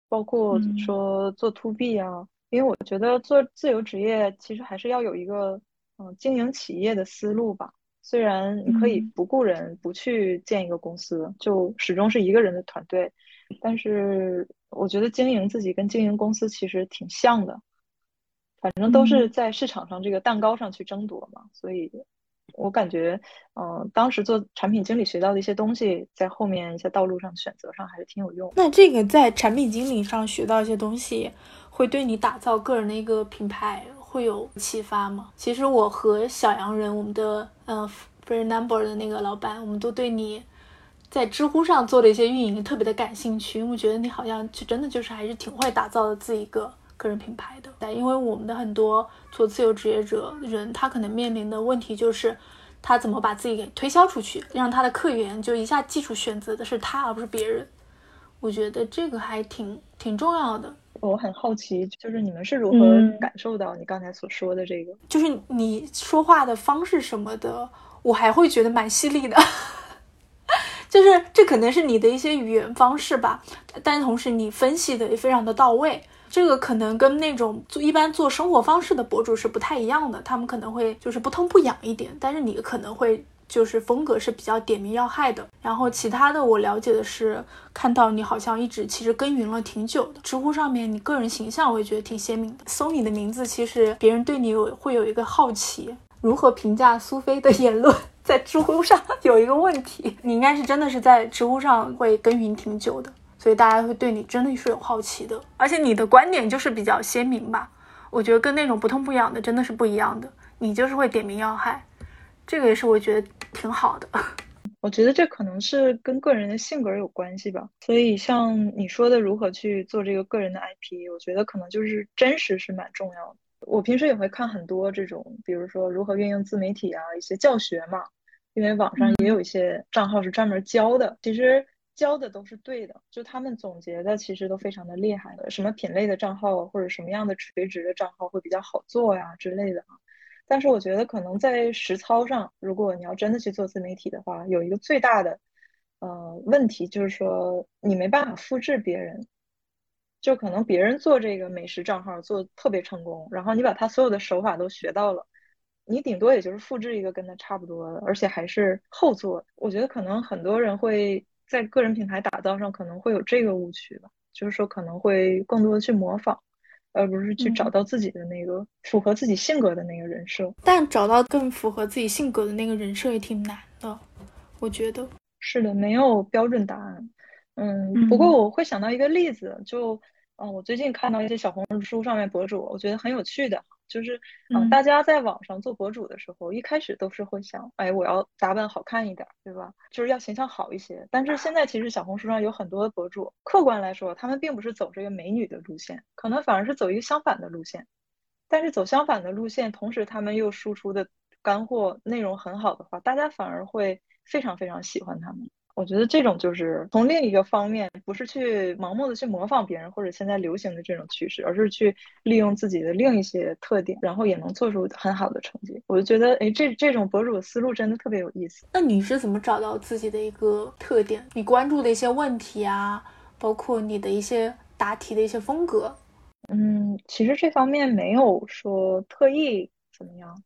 Speaker 2: 包括说做 to B 啊。因为我觉得做自由职业其实还是要有一个嗯经营企业的思路吧。虽然你可以不雇人，不去建一个公司，就始终是一个人的团队，但是我觉得经营自己跟经营公司其实挺像的，反正都是在市场上这个蛋糕上去争夺嘛。所以我感觉，嗯，当时做产品经理学到的一些东西，在后面一些道路上选择上还是挺有用。
Speaker 1: 那这个在产品经理上学到一些东西。会对你打造个人的一个品牌会有启发吗？其实我和小洋人，我们的呃 Free Number 的那个老板，我们都对你在知乎上做的一些运营特别的感兴趣，因为我觉得你好像就真的就是还是挺会打造自己一个个人品牌的。但因为我们的很多做自由职业者人，他可能面临的问题就是他怎么把自己给推销出去，让他的客源就一下记住选择的是他而不是别人。我觉得这个还挺挺重要的。
Speaker 2: 我很好奇，就是你们是如何感受到你刚才所说的这个？
Speaker 1: 就是你说话的方式什么的，我还会觉得蛮犀利的。就是这可能是你的一些语言方式吧，但同时你分析的也非常的到位。这个可能跟那种做一般做生活方式的博主是不太一样的，他们可能会就是不痛不痒一点，但是你可能会就是风格是比较点名要害的。然后其他的我了解的是，看到你好像一直其实耕耘了挺久的，知乎上面你个人形象我也觉得挺鲜明的。搜你的名字，其实别人对你有会有一个好奇，如何评价苏菲的言论？在知乎上有一个问题，你应该是真的是在知乎上会耕耘挺久的。所以大家会对你真的是有好奇的，而且你的观点就是比较鲜明吧？我觉得跟那种不痛不痒的真的是不一样的。你就是会点名要害，这个也是我觉得挺好的。
Speaker 2: 我觉得这可能是跟个人的性格有关系吧。所以像你说的，如何去做这个个人的 IP，我觉得可能就是真实是蛮重要的。我平时也会看很多这种，比如说如何运用自媒体啊，一些教学嘛，因为网上也有一些账号是专门教的。其实。教的都是对的，就他们总结的其实都非常的厉害的，什么品类的账号或者什么样的垂直的账号会比较好做呀之类的啊。但是我觉得可能在实操上，如果你要真的去做自媒体的话，有一个最大的呃问题就是说你没办法复制别人，就可能别人做这个美食账号做特别成功，然后你把他所有的手法都学到了，你顶多也就是复制一个跟他差不多的，而且还是后做。我觉得可能很多人会。在个人品牌打造上可能会有这个误区吧，就是说可能会更多的去模仿，而不是去找到自己的那个符合自己性格的那个人设。
Speaker 1: 但找到更符合自己性格的那个人设也挺难的，我觉得
Speaker 2: 是的，没有标准答案。嗯，不过我会想到一个例子，就嗯，我最近看到一些小红书上面博主，我觉得很有趣的。就是，嗯，大家在网上做博主的时候，一开始都是会想，哎，我要打扮好看一点，对吧？就是要形象好一些。但是现在其实小红书上有很多的博主，客观来说，他们并不是走这个美女的路线，可能反而是走一个相反的路线。但是走相反的路线，同时他们又输出的干货内容很好的话，大家反而会非常非常喜欢他们。我觉得这种就是从另一个方面，不是去盲目的去模仿别人或者现在流行的这种趋势，而是去利用自己的另一些特点，然后也能做出很好的成绩。我就觉得，哎，这这种博主的思路真的特别有意思。
Speaker 1: 那你是怎么找到自己的一个特点？你关注的一些问题啊，包括你的一些答题的一些风格？
Speaker 2: 嗯，其实这方面没有说特意怎么样，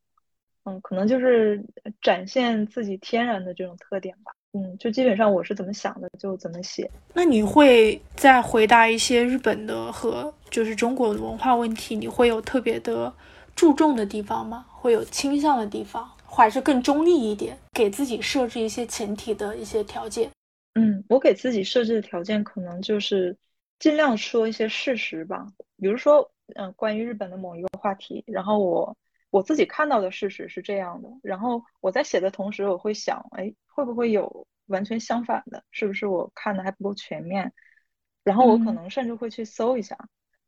Speaker 2: 嗯，可能就是展现自己天然的这种特点吧。嗯，就基本上我是怎么想的就怎么写。
Speaker 1: 那你会在回答一些日本的和就是中国的文化问题，你会有特别的注重的地方吗？会有倾向的地方，还是更中立一点，给自己设置一些前提的一些条件？
Speaker 2: 嗯，我给自己设置的条件可能就是尽量说一些事实吧。比如说，嗯，关于日本的某一个话题，然后我。我自己看到的事实是这样的，然后我在写的同时，我会想，哎，会不会有完全相反的？是不是我看的还不够全面？然后我可能甚至会去搜一下，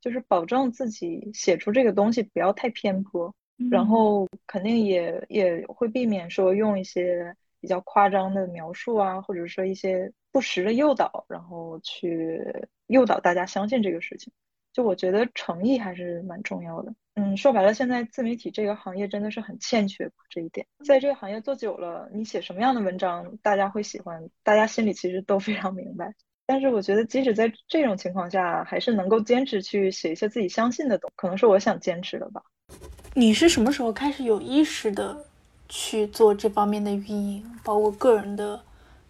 Speaker 2: 就是保证自己写出这个东西不要太偏颇，然后肯定也也会避免说用一些比较夸张的描述啊，或者说一些不实的诱导，然后去诱导大家相信这个事情。就我觉得诚意还是蛮重要的。嗯，说白了，现在自媒体这个行业真的是很欠缺这一点。在这个行业做久了，你写什么样的文章，大家会喜欢，大家心里其实都非常明白。但是我觉得，即使在这种情况下，还是能够坚持去写一些自己相信的东西，可能是我想坚持的吧。
Speaker 1: 你是什么时候开始有意识的去做这方面的运营，包括个人的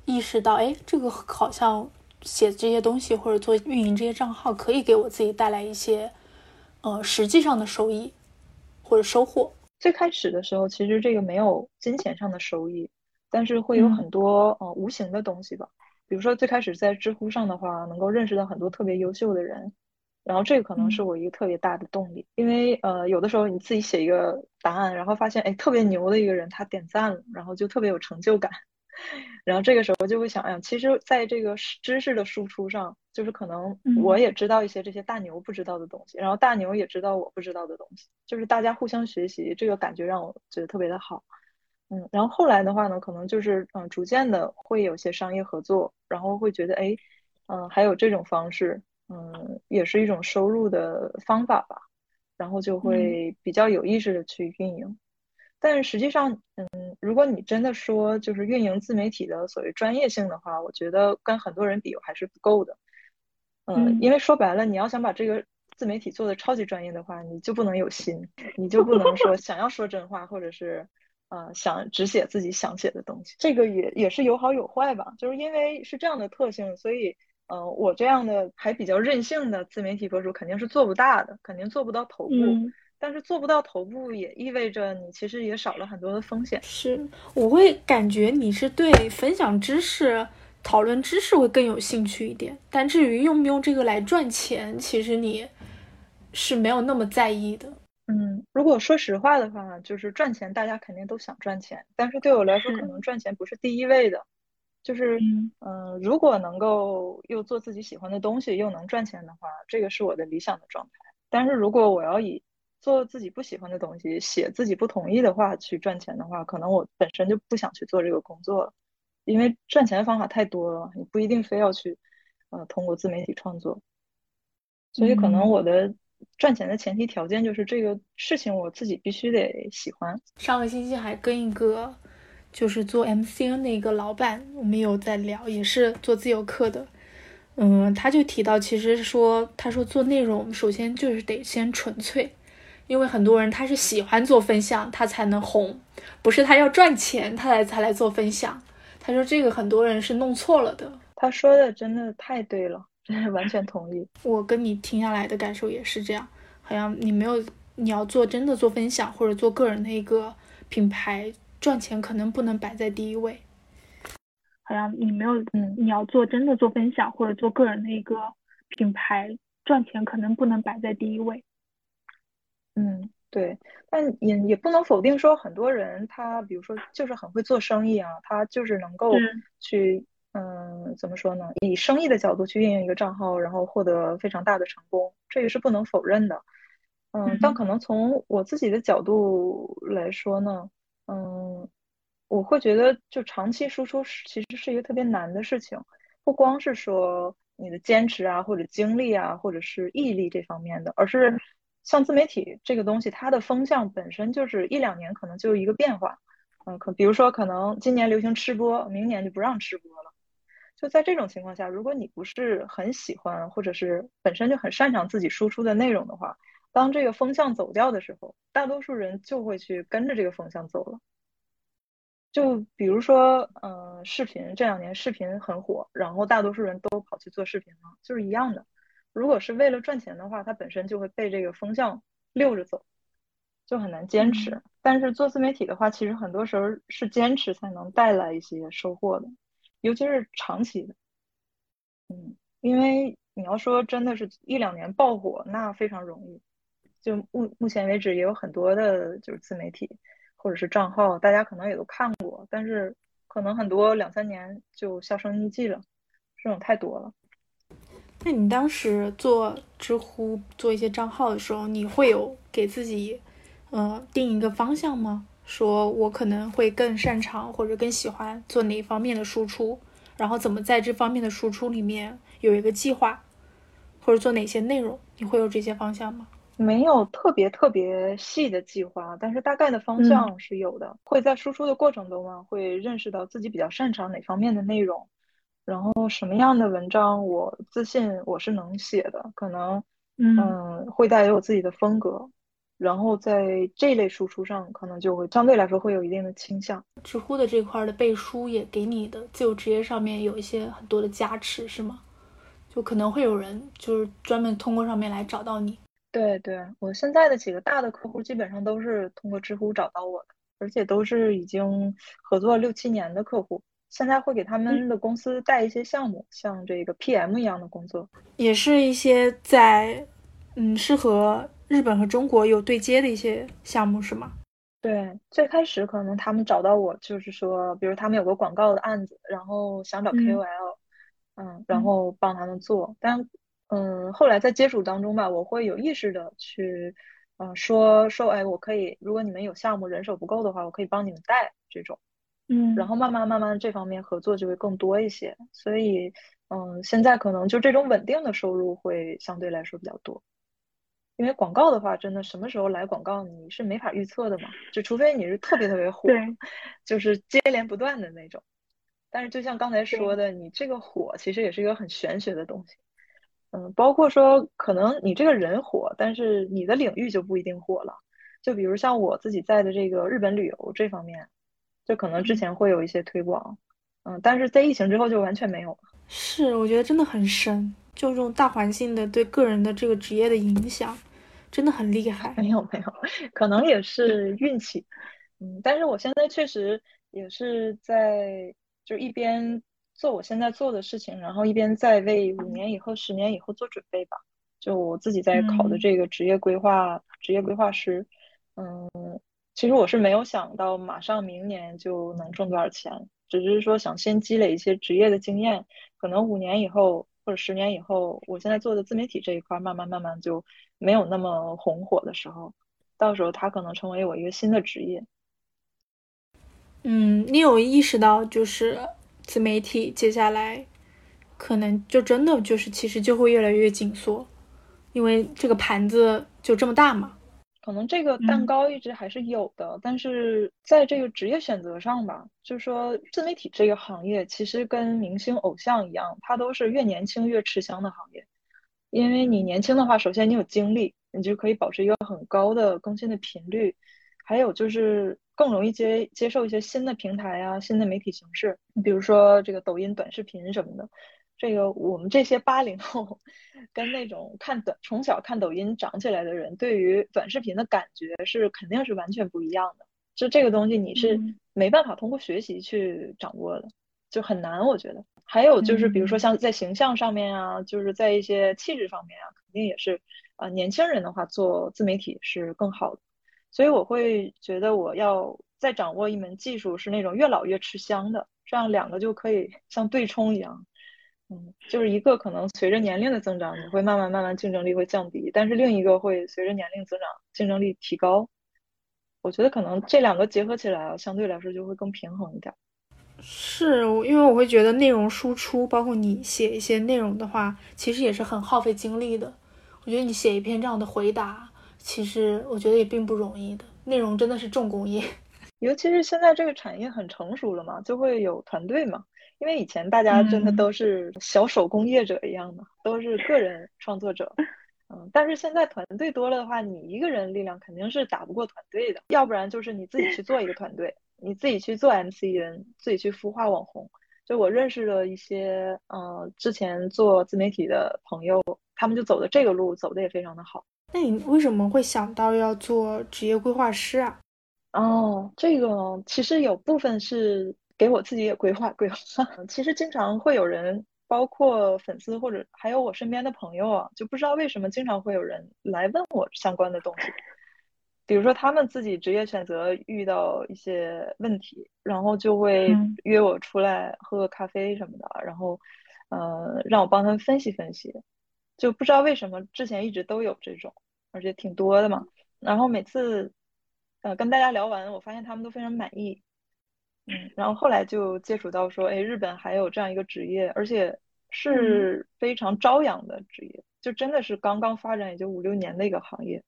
Speaker 1: 意识到，哎，这个好像写这些东西或者做运营这些账号，可以给我自己带来一些。呃，实际上的收益或者收获，
Speaker 2: 最开始的时候其实这个没有金钱上的收益，但是会有很多呃无形的东西吧。比如说最开始在知乎上的话，能够认识到很多特别优秀的人，然后这个可能是我一个特别大的动力。因为呃有的时候你自己写一个答案，然后发现哎特别牛的一个人他点赞了，然后就特别有成就感。然后这个时候就会想，呀，其实在这个知识的输出上，就是可能我也知道一些这些大牛不知道的东西，然后大牛也知道我不知道的东西，就是大家互相学习，这个感觉让我觉得特别的好。嗯，然后后来的话呢，可能就是嗯，逐渐的会有些商业合作，然后会觉得哎，嗯，还有这种方式，嗯，也是一种收入的方法吧，然后就会比较有意识的去运营。但是实际上，嗯，如果你真的说就是运营自媒体的所谓专业性的话，我觉得跟很多人比还是不够的。嗯，因为说白了，你要想把这个自媒体做的超级专业的话，你就不能有心，你就不能说想要说真话，或者是呃想只写自己想写的东西。这个也也是有好有坏吧，就是因为是这样的特性，所以，呃，我这样的还比较任性的自媒体博主肯定是做不大的，肯定做不到头部。但是做不到头部，也意味着你其实也少了很多的风险。
Speaker 1: 是，我会感觉你是对分享知识、讨论知识会更有兴趣一点。但至于用不用这个来赚钱，其实你是没有那么在意的。
Speaker 2: 嗯，如果说实话的话，就是赚钱，大家肯定都想赚钱。但是对我来说，可能赚钱不是第一位的。就是，嗯，如果能够又做自己喜欢的东西，又能赚钱的话，这个是我的理想的状态。但是如果我要以做自己不喜欢的东西，写自己不同意的话去赚钱的话，可能我本身就不想去做这个工作了，因为赚钱的方法太多了，你不一定非要去，呃，通过自媒体创作。所以可能我的赚钱的前提条件就是这个事情我自己必须得喜欢。
Speaker 1: 上个星期还跟一个就是做 MCN 的一个老板，我们有在聊，也是做自由课的，嗯，他就提到，其实说他说做内容，首先就是得先纯粹。因为很多人他是喜欢做分享，他才能红，不是他要赚钱，他来才来做分享。他说这个很多人是弄错了的。
Speaker 2: 他说的真的太对了，真 的完全同意。
Speaker 1: 我跟你听下来的感受也是这样，好像你没有你要做真的做分享或者做个人的一个品牌，赚钱可能不能摆在第一位。好像你没有嗯，你要做真的做分享或者做个人的一个品牌，赚钱可能不能摆在第一位。
Speaker 2: 嗯，对，但也也不能否定说很多人他比如说就是很会做生意啊，他就是能够去嗯怎么说呢，以生意的角度去运营一个账号，然后获得非常大的成功，这个是不能否认的。嗯，但可能从我自己的角度来说呢，嗯，我会觉得就长期输出是其实是一个特别难的事情，不光是说你的坚持啊，或者精力啊，或者是毅力这方面的，而是。像自媒体这个东西，它的风向本身就是一两年可能就一个变化，嗯，可比如说可能今年流行吃播，明年就不让吃播了。就在这种情况下，如果你不是很喜欢，或者是本身就很擅长自己输出的内容的话，当这个风向走掉的时候，大多数人就会去跟着这个风向走了。就比如说，嗯，视频这两年视频很火，然后大多数人都跑去做视频了，就是一样的。如果是为了赚钱的话，它本身就会被这个风向溜着走，就很难坚持。但是做自媒体的话，其实很多时候是坚持才能带来一些收获的，尤其是长期的。嗯，因为你要说真的是一两年爆火，那非常容易。就目目前为止也有很多的就是自媒体或者是账号，大家可能也都看过，但是可能很多两三年就销声匿迹了，这种太多了。
Speaker 1: 那你当时做知乎做一些账号的时候，你会有给自己，呃，定一个方向吗？说我可能会更擅长或者更喜欢做哪方面的输出，然后怎么在这方面的输出里面有一个计划，或者做哪些内容？你会有这些方向吗？
Speaker 2: 没有特别特别细的计划，但是大概的方向是有的。会在输出的过程中啊，会认识到自己比较擅长哪方面的内容。然后什么样的文章我自信我是能写的，可能嗯会带有我自己的风格，然后在这类输出上可能就会相对来说会有一定的倾向。
Speaker 1: 知乎的这块的背书也给你的自由职业上面有一些很多的加持，是吗？就可能会有人就是专门通过上面来找到你。
Speaker 2: 对对，我现在的几个大的客户基本上都是通过知乎找到我的，而且都是已经合作六七年的客户。现在会给他们的公司带一些项目，像这个 PM 一样的工作，
Speaker 1: 也是一些在嗯适合日本和中国有对接的一些项目，是吗？
Speaker 2: 对，最开始可能他们找到我，就是说，比如他们有个广告的案子，然后想找 KOL，嗯，然后帮他们做。但嗯，后来在接触当中吧，我会有意识的去嗯说说，哎，我可以，如果你们有项目人手不够的话，我可以帮你们带这种。
Speaker 1: 嗯，
Speaker 2: 然后慢慢慢慢这方面合作就会更多一些，所以嗯，现在可能就这种稳定的收入会相对来说比较多。因为广告的话，真的什么时候来广告你是没法预测的嘛，就除非你是特别特别火，就是接连不断的那种。但是就像刚才说的，你这个火其实也是一个很玄学的东西。嗯，包括说可能你这个人火，但是你的领域就不一定火了。就比如像我自己在的这个日本旅游这方面，就可能之前会有一些推广，嗯，但是在疫情之后就完全没有了。
Speaker 1: 是，我觉得真的很深，就这种大环境的对个人的这个职业的影响，真的很厉害。
Speaker 2: 没有没有，可能也是运气。嗯，但是我现在确实也是在就一边做我现在做的事情，然后一边在为五年以后、十年以后做准备吧。就我自己在考的这个职业规划、职业规划师。嗯，其实我是没有想到马上明年就能挣多少钱，只是说想先积累一些职业的经验，可能五年以后或者十年以后，我现在做的自媒体这一块慢慢慢慢就没有那么红火的时候，到时候它可能成为我一个新的职业。
Speaker 1: 嗯，你有意识到就是自媒体接下来可能就真的就是其实就会越来越紧缩，因为这个盘子就这么大嘛。
Speaker 2: 可能这个蛋糕一直还是有的，但是在这个职业选择上吧，就是说自媒体这个行业其实跟明星偶像一样，它都是越年轻越吃香的行业。因为你年轻的话，首先你有精力，你就可以保持一个很高的更新的频率，还有就是更容易接接受一些新的平台啊、新的媒体形式。你比如说这个抖音短视频什么的。这个我们这些八零后，跟那种看短从小看抖音长起来的人，对于短视频的感觉是肯定是完全不一样的。就这个东西你是没办法通过学习去掌握的，就很难。我觉得还有就是，比如说像在形象上面啊，就是在一些气质方面啊，肯定也是啊，年轻人的话做自媒体是更好的。所以我会觉得我要再掌握一门技术，是那种越老越吃香的，这样两个就可以 像对冲一样。嗯，就是一个可能随着年龄的增长，你会慢慢慢慢竞争力会降低，但是另一个会随着年龄增长，竞争力提高。我觉得可能这两个结合起来啊，相对来说就会更平衡一点。
Speaker 1: 是，因为我会觉得内容输出，包括你写一些内容的话，其实也是很耗费精力的。我觉得你写一篇这样的回答，其实我觉得也并不容易的。内容真的是重工业，
Speaker 2: 尤其是现在这个产业很成熟了嘛，就会有团队嘛。因为以前大家真的都是小手工业者一样的，都是个人创作者，嗯，但是现在团队多了的话，你一个人力量肯定是打不过团队的，要不然就是你自己去做一个团队，你自己去做 MCN，自己去孵化网红。就我认识了一些，呃，之前做自媒体的朋友，他们就走的这个路，走的也非常的好。
Speaker 1: 那你为什么会想到要做职业规划师啊？
Speaker 2: 哦，这个其实有部分是。给我自己也规划规划。其实经常会有人，包括粉丝或者还有我身边的朋友啊，就不知道为什么经常会有人来问我相关的东西。比如说他们自己职业选择遇到一些问题，然后就会约我出来喝个咖啡什么的，然后呃让我帮他们分析分析。就不知道为什么之前一直都有这种，而且挺多的嘛。然后每次呃跟大家聊完，我发现他们都非常满意。嗯，然后后来就接触到说，哎，日本还有这样一个职业，而且是非常朝阳的职业，就真的是刚刚发展也就五六年的一个行业。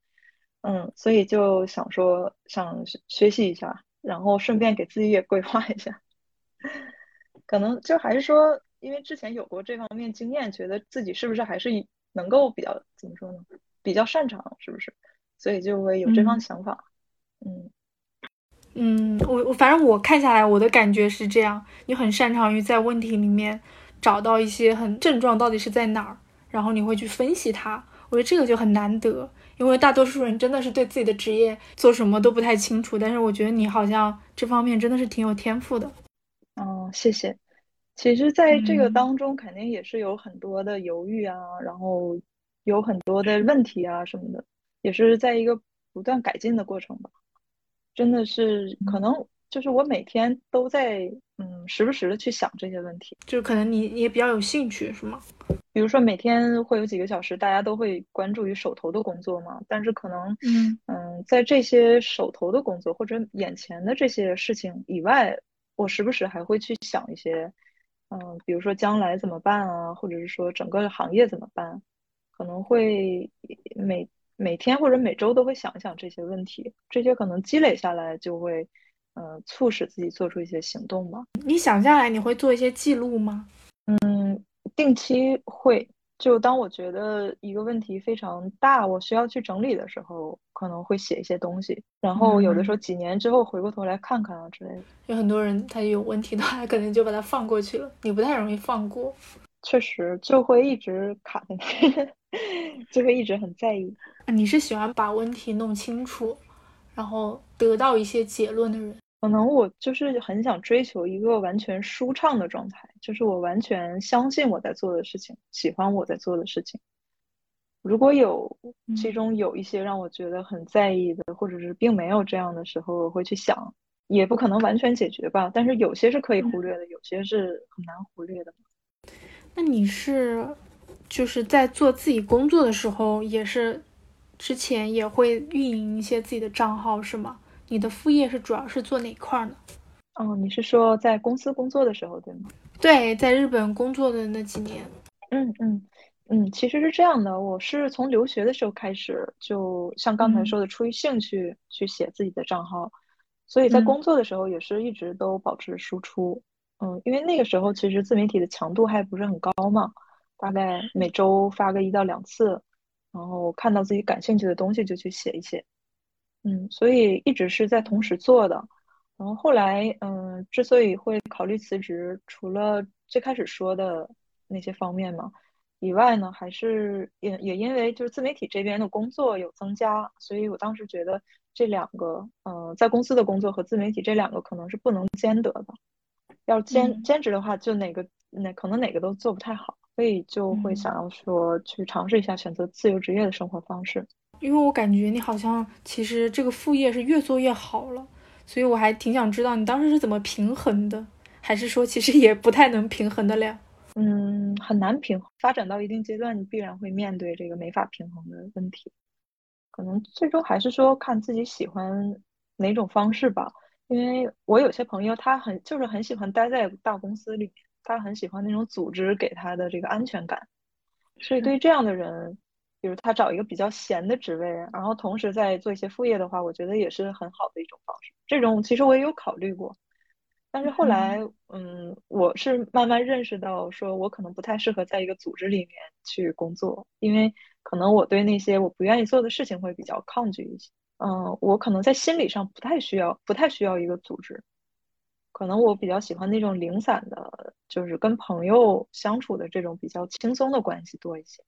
Speaker 2: 嗯，所以就想说想学习一下，然后顺便给自己也规划一下。可能就还是说，因为之前有过这方面经验，觉得自己是不是还是能够比较怎么说呢？比较擅长，是不是？所以就会有这方想法。嗯。
Speaker 1: 嗯，我我反正我看下来，我的感觉是这样：你很擅长于在问题里面找到一些很症状到底是在哪儿，然后你会去分析它。我觉得这个就很难得，因为大多数人真的是对自己的职业做什么都不太清楚。但是我觉得你好像这方面真的是挺有天赋的。
Speaker 2: 哦，谢谢。其实，在这个当中，肯定也是有很多的犹豫啊，然后有很多的问题啊什么的，也是在一个不断改进的过程吧。真的是可能就是我每天都在嗯时不时的去想这些问题，
Speaker 1: 就是可能你也比较有兴趣是吗？
Speaker 2: 比如说每天会有几个小时，大家都会关注于手头的工作嘛，但是可能嗯嗯在这些手头的工作或者眼前的这些事情以外，我时不时还会去想一些嗯比如说将来怎么办啊，或者是说整个行业怎么办，可能会每。每天或者每周都会想一想这些问题，这些可能积累下来就会，呃，促使自己做出一些行动吧。
Speaker 1: 你想下来，你会做一些记录吗？
Speaker 2: 嗯，定期会。就当我觉得一个问题非常大，我需要去整理的时候，可能会写一些东西。然后有的时候几年之后回过头来看看啊之类的。
Speaker 1: 有很多人他有问题的话，可能就把它放过去了。你不太容易放过。
Speaker 2: 确实，就会一直卡在那，就会一直很在意。
Speaker 1: 你是喜欢把问题弄清楚，然后得到一些结论的人？
Speaker 2: 可能我就是很想追求一个完全舒畅的状态，就是我完全相信我在做的事情，喜欢我在做的事情。如果有其中有一些让我觉得很在意的，或者是并没有这样的时候，我会去想，也不可能完全解决吧。但是有些是可以忽略的，有些是很难忽略的。
Speaker 1: 那你是就是在做自己工作的时候，也是之前也会运营一些自己的账号，是吗？你的副业是主要是做哪块呢？
Speaker 2: 哦，你是说在公司工作的时候，对吗？
Speaker 1: 对，在日本工作的那几年。
Speaker 2: 嗯嗯嗯，其实是这样的，我是从留学的时候开始，就像刚才说的，出于兴趣去写自己的账号，所以在工作的时候也是一直都保持输出。嗯，因为那个时候其实自媒体的强度还不是很高嘛，大概每周发个一到两次，然后看到自己感兴趣的东西就去写一写。嗯，所以一直是在同时做的，然后后来，嗯，之所以会考虑辞职，除了最开始说的那些方面嘛以外呢，还是也也因为就是自媒体这边的工作有增加，所以我当时觉得这两个，嗯，在公司的工作和自媒体这两个可能是不能兼得的，要兼兼职的话，就哪个那可能哪个都做不太好，所以就会想要说去尝试一下选择自由职业的生活方式。
Speaker 1: 因为我感觉你好像其实这个副业是越做越好了，所以我还挺想知道你当时是怎么平衡的，还是说其实也不太能平衡得了？
Speaker 2: 嗯，很难平衡。发展到一定阶段，你必然会面对这个没法平衡的问题。可能最终还是说看自己喜欢哪种方式吧。因为我有些朋友他很就是很喜欢待在大公司里面，他很喜欢那种组织给他的这个安全感，所以对于这样的人。比如他找一个比较闲的职位，然后同时在做一些副业的话，我觉得也是很好的一种方式。这种其实我也有考虑过，但是后来，嗯，我是慢慢认识到，说我可能不太适合在一个组织里面去工作，因为可能我对那些我不愿意做的事情会比较抗拒一些。嗯，我可能在心理上不太需要，不太需要一个组织，可能我比较喜欢那种零散的，就是跟朋友相处的这种比较轻松的关系多一些。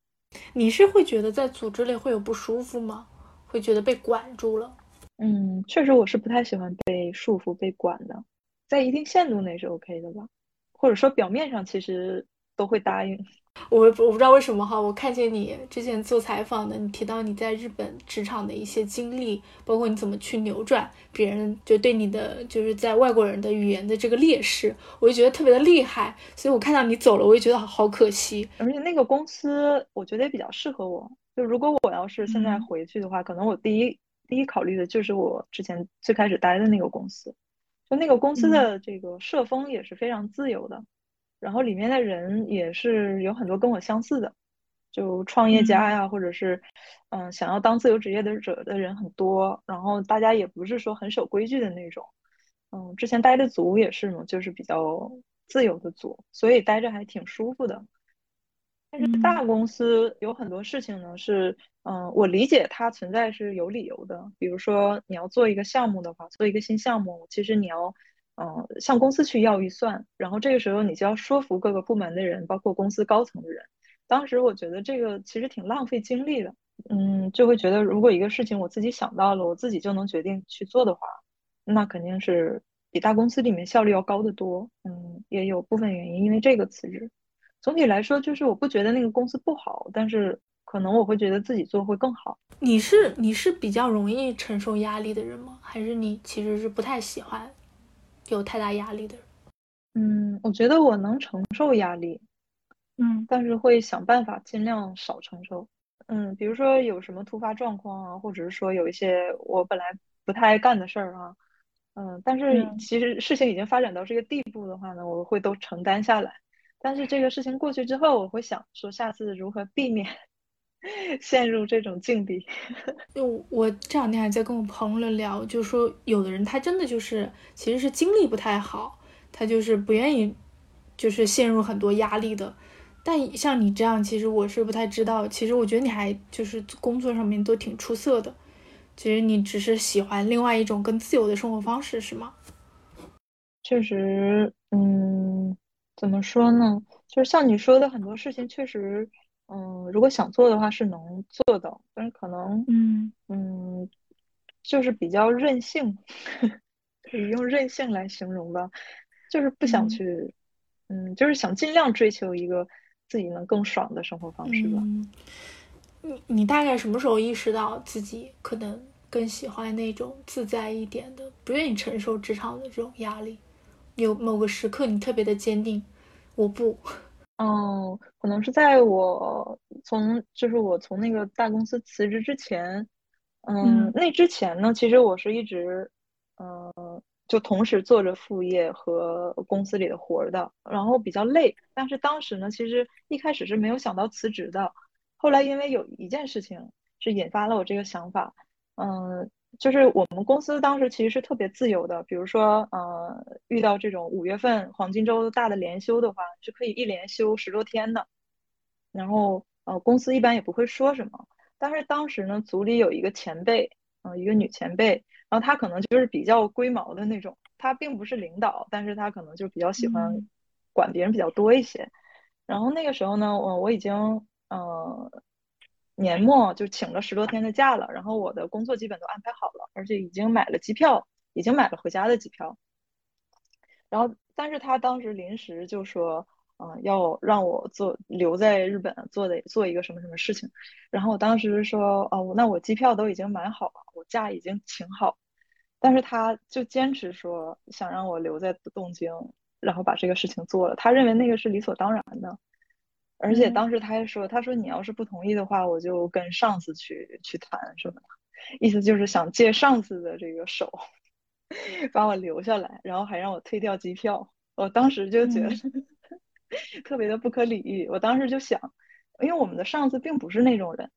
Speaker 1: 你是会觉得在组织里会有不舒服吗？会觉得被管住了？
Speaker 2: 嗯，确实我是不太喜欢被束缚、被管的，在一定限度内是 OK 的吧，或者说表面上其实都会答应。
Speaker 1: 我我不知道为什么哈，我看见你之前做采访的，你提到你在日本职场的一些经历，包括你怎么去扭转别人就对你的就是在外国人的语言的这个劣势，我就觉得特别的厉害。所以我看到你走了，我也觉得好可惜。
Speaker 2: 而且那个公司我觉得也比较适合我，就如果我要是现在回去的话，可能我第一第一考虑的就是我之前最开始待的那个公司，就那个公司的这个社风也是非常自由的。然后里面的人也是有很多跟我相似的，就创业家呀，或者是，嗯，想要当自由职业的者的人很多。然后大家也不是说很守规矩的那种，嗯，之前待的组也是嘛，就是比较自由的组，所以待着还挺舒服的。但是大公司有很多事情呢，是，嗯，我理解它存在是有理由的。比如说你要做一个项目的话，做一个新项目，其实你要。嗯，向公司去要预算，然后这个时候你就要说服各个部门的人，包括公司高层的人。当时我觉得这个其实挺浪费精力的，嗯，就会觉得如果一个事情我自己想到了，我自己就能决定去做的话，那肯定是比大公司里面效率要高得多。嗯，也有部分原因因为这个辞职。总体来说，就是我不觉得那个公司不好，但是可能我会觉得自己做会更好。
Speaker 1: 你是你是比较容易承受压力的人吗？还是你其实是不太喜欢？有太大压力的人，
Speaker 2: 嗯，我觉得我能承受压力，
Speaker 1: 嗯，
Speaker 2: 但是会想办法尽量少承受，嗯，比如说有什么突发状况啊，或者是说有一些我本来不太爱干的事儿啊，嗯，但是其实事情已经发展到这个地步的话呢，我会都承担下来，但是这个事情过去之后，我会想说下次如何避免，陷入这种境地。
Speaker 1: 就我这两天还在跟我朋友聊，就说有的人他真的就是其实是精力不太好，他就是不愿意，就是陷入很多压力的。但像你这样，其实我是不太知道。其实我觉得你还就是工作上面都挺出色的。其实你只是喜欢另外一种更自由的生活方式，是吗？
Speaker 2: 确实，嗯，怎么说呢？就是像你说的很多事情，确实，嗯，如果想做的话是能做到，但是可能，
Speaker 1: 嗯
Speaker 2: 嗯，就是比较任性，可 以用任性来形容吧。就是不想去，嗯，就是想尽量追求一个自己能更爽的生活方式吧。
Speaker 1: 你你大概什么时候意识到自己可能更喜欢那种自在一点的，不愿意承受职场的这种压力？有某个时刻你特别的坚定，我不。
Speaker 2: 嗯，可能是在我从就是我从那个大公司辞职之前，嗯，那之前呢，其实我是一直，嗯，就同时做着副业和公司里的活儿的，然后比较累。但是当时呢，其实一开始是没有想到辞职的。后来因为有一件事情是引发了我这个想法，嗯，就是我们公司当时其实是特别自由的，比如说，呃，遇到这种五月份黄金周大的连休的话，是可以一连休十多天的。然后，呃，公司一般也不会说什么。但是当时呢，组里有一个前辈，嗯，一个女前辈，然后她可能就是比较龟毛的那种，她并不是领导，但是她可能就比较喜欢管别人比较多一些。然后那个时候呢，我我已经。嗯，年末就请了十多天的假了，然后我的工作基本都安排好了，而且已经买了机票，已经买了回家的机票。然后，但是他当时临时就说，嗯，要让我做留在日本做的做一个什么什么事情。然后我当时说，哦，那我机票都已经买好了，我假已经请好，但是他就坚持说想让我留在东京，然后把这个事情做了。他认为那个是理所当然的。而且当时他还说：“他说你要是不同意的话，我就跟上司去去谈什么的，意思就是想借上司的这个手 把我留下来，然后还让我退掉机票。”我当时就觉得 特别的不可理喻。我当时就想，因为我们的上司并不是那种人，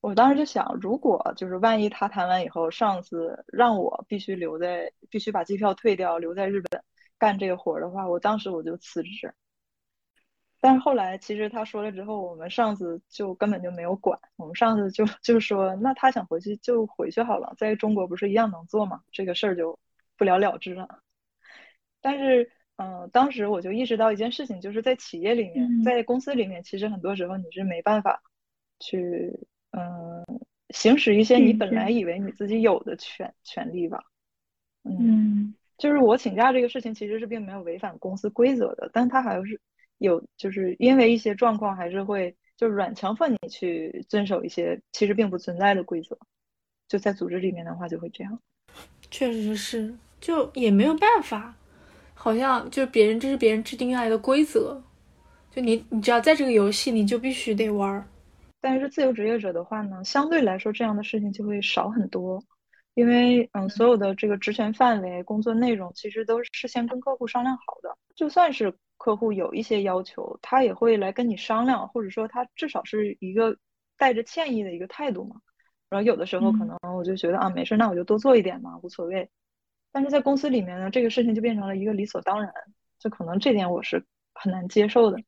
Speaker 2: 我当时就想，如果就是万一他谈完以后，上司让我必须留在，必须把机票退掉，留在日本干这个活的话，我当时我就辞职。但是后来，其实他说了之后，我们上司就根本就没有管。我们上司就就说，那他想回去就回去好了，在中国不是一样能做吗？这个事儿就不了了之了。但是，嗯，当时我就意识到一件事情，就是在企业里面，在公司里面，其实很多时候你是没办法去，嗯，行使一些你本来以为你自己有的权权利吧。嗯，就是我请假这个事情，其实是并没有违反公司规则的，但他还是。有，就是因为一些状况，还是会就软强迫你去遵守一些其实并不存在的规则。就在组织里面的话，就会这样。
Speaker 1: 确实是，就也没有办法，好像就别人这是别人制定下来的规则，就你你只要在这个游戏，你就必须得玩。
Speaker 2: 但是自由职业者的话呢，相对来说这样的事情就会少很多，因为嗯，所有的这个职权范围、工作内容其实都是事先跟客户商量好的，就算是。客户有一些要求，他也会来跟你商量，或者说他至少是一个带着歉意的一个态度嘛。然后有的时候可能我就觉得啊，没事，那我就多做一点嘛，无所谓。但是在公司里面呢，这个事情就变成了一个理所当然，就可能这点我是很难接受的。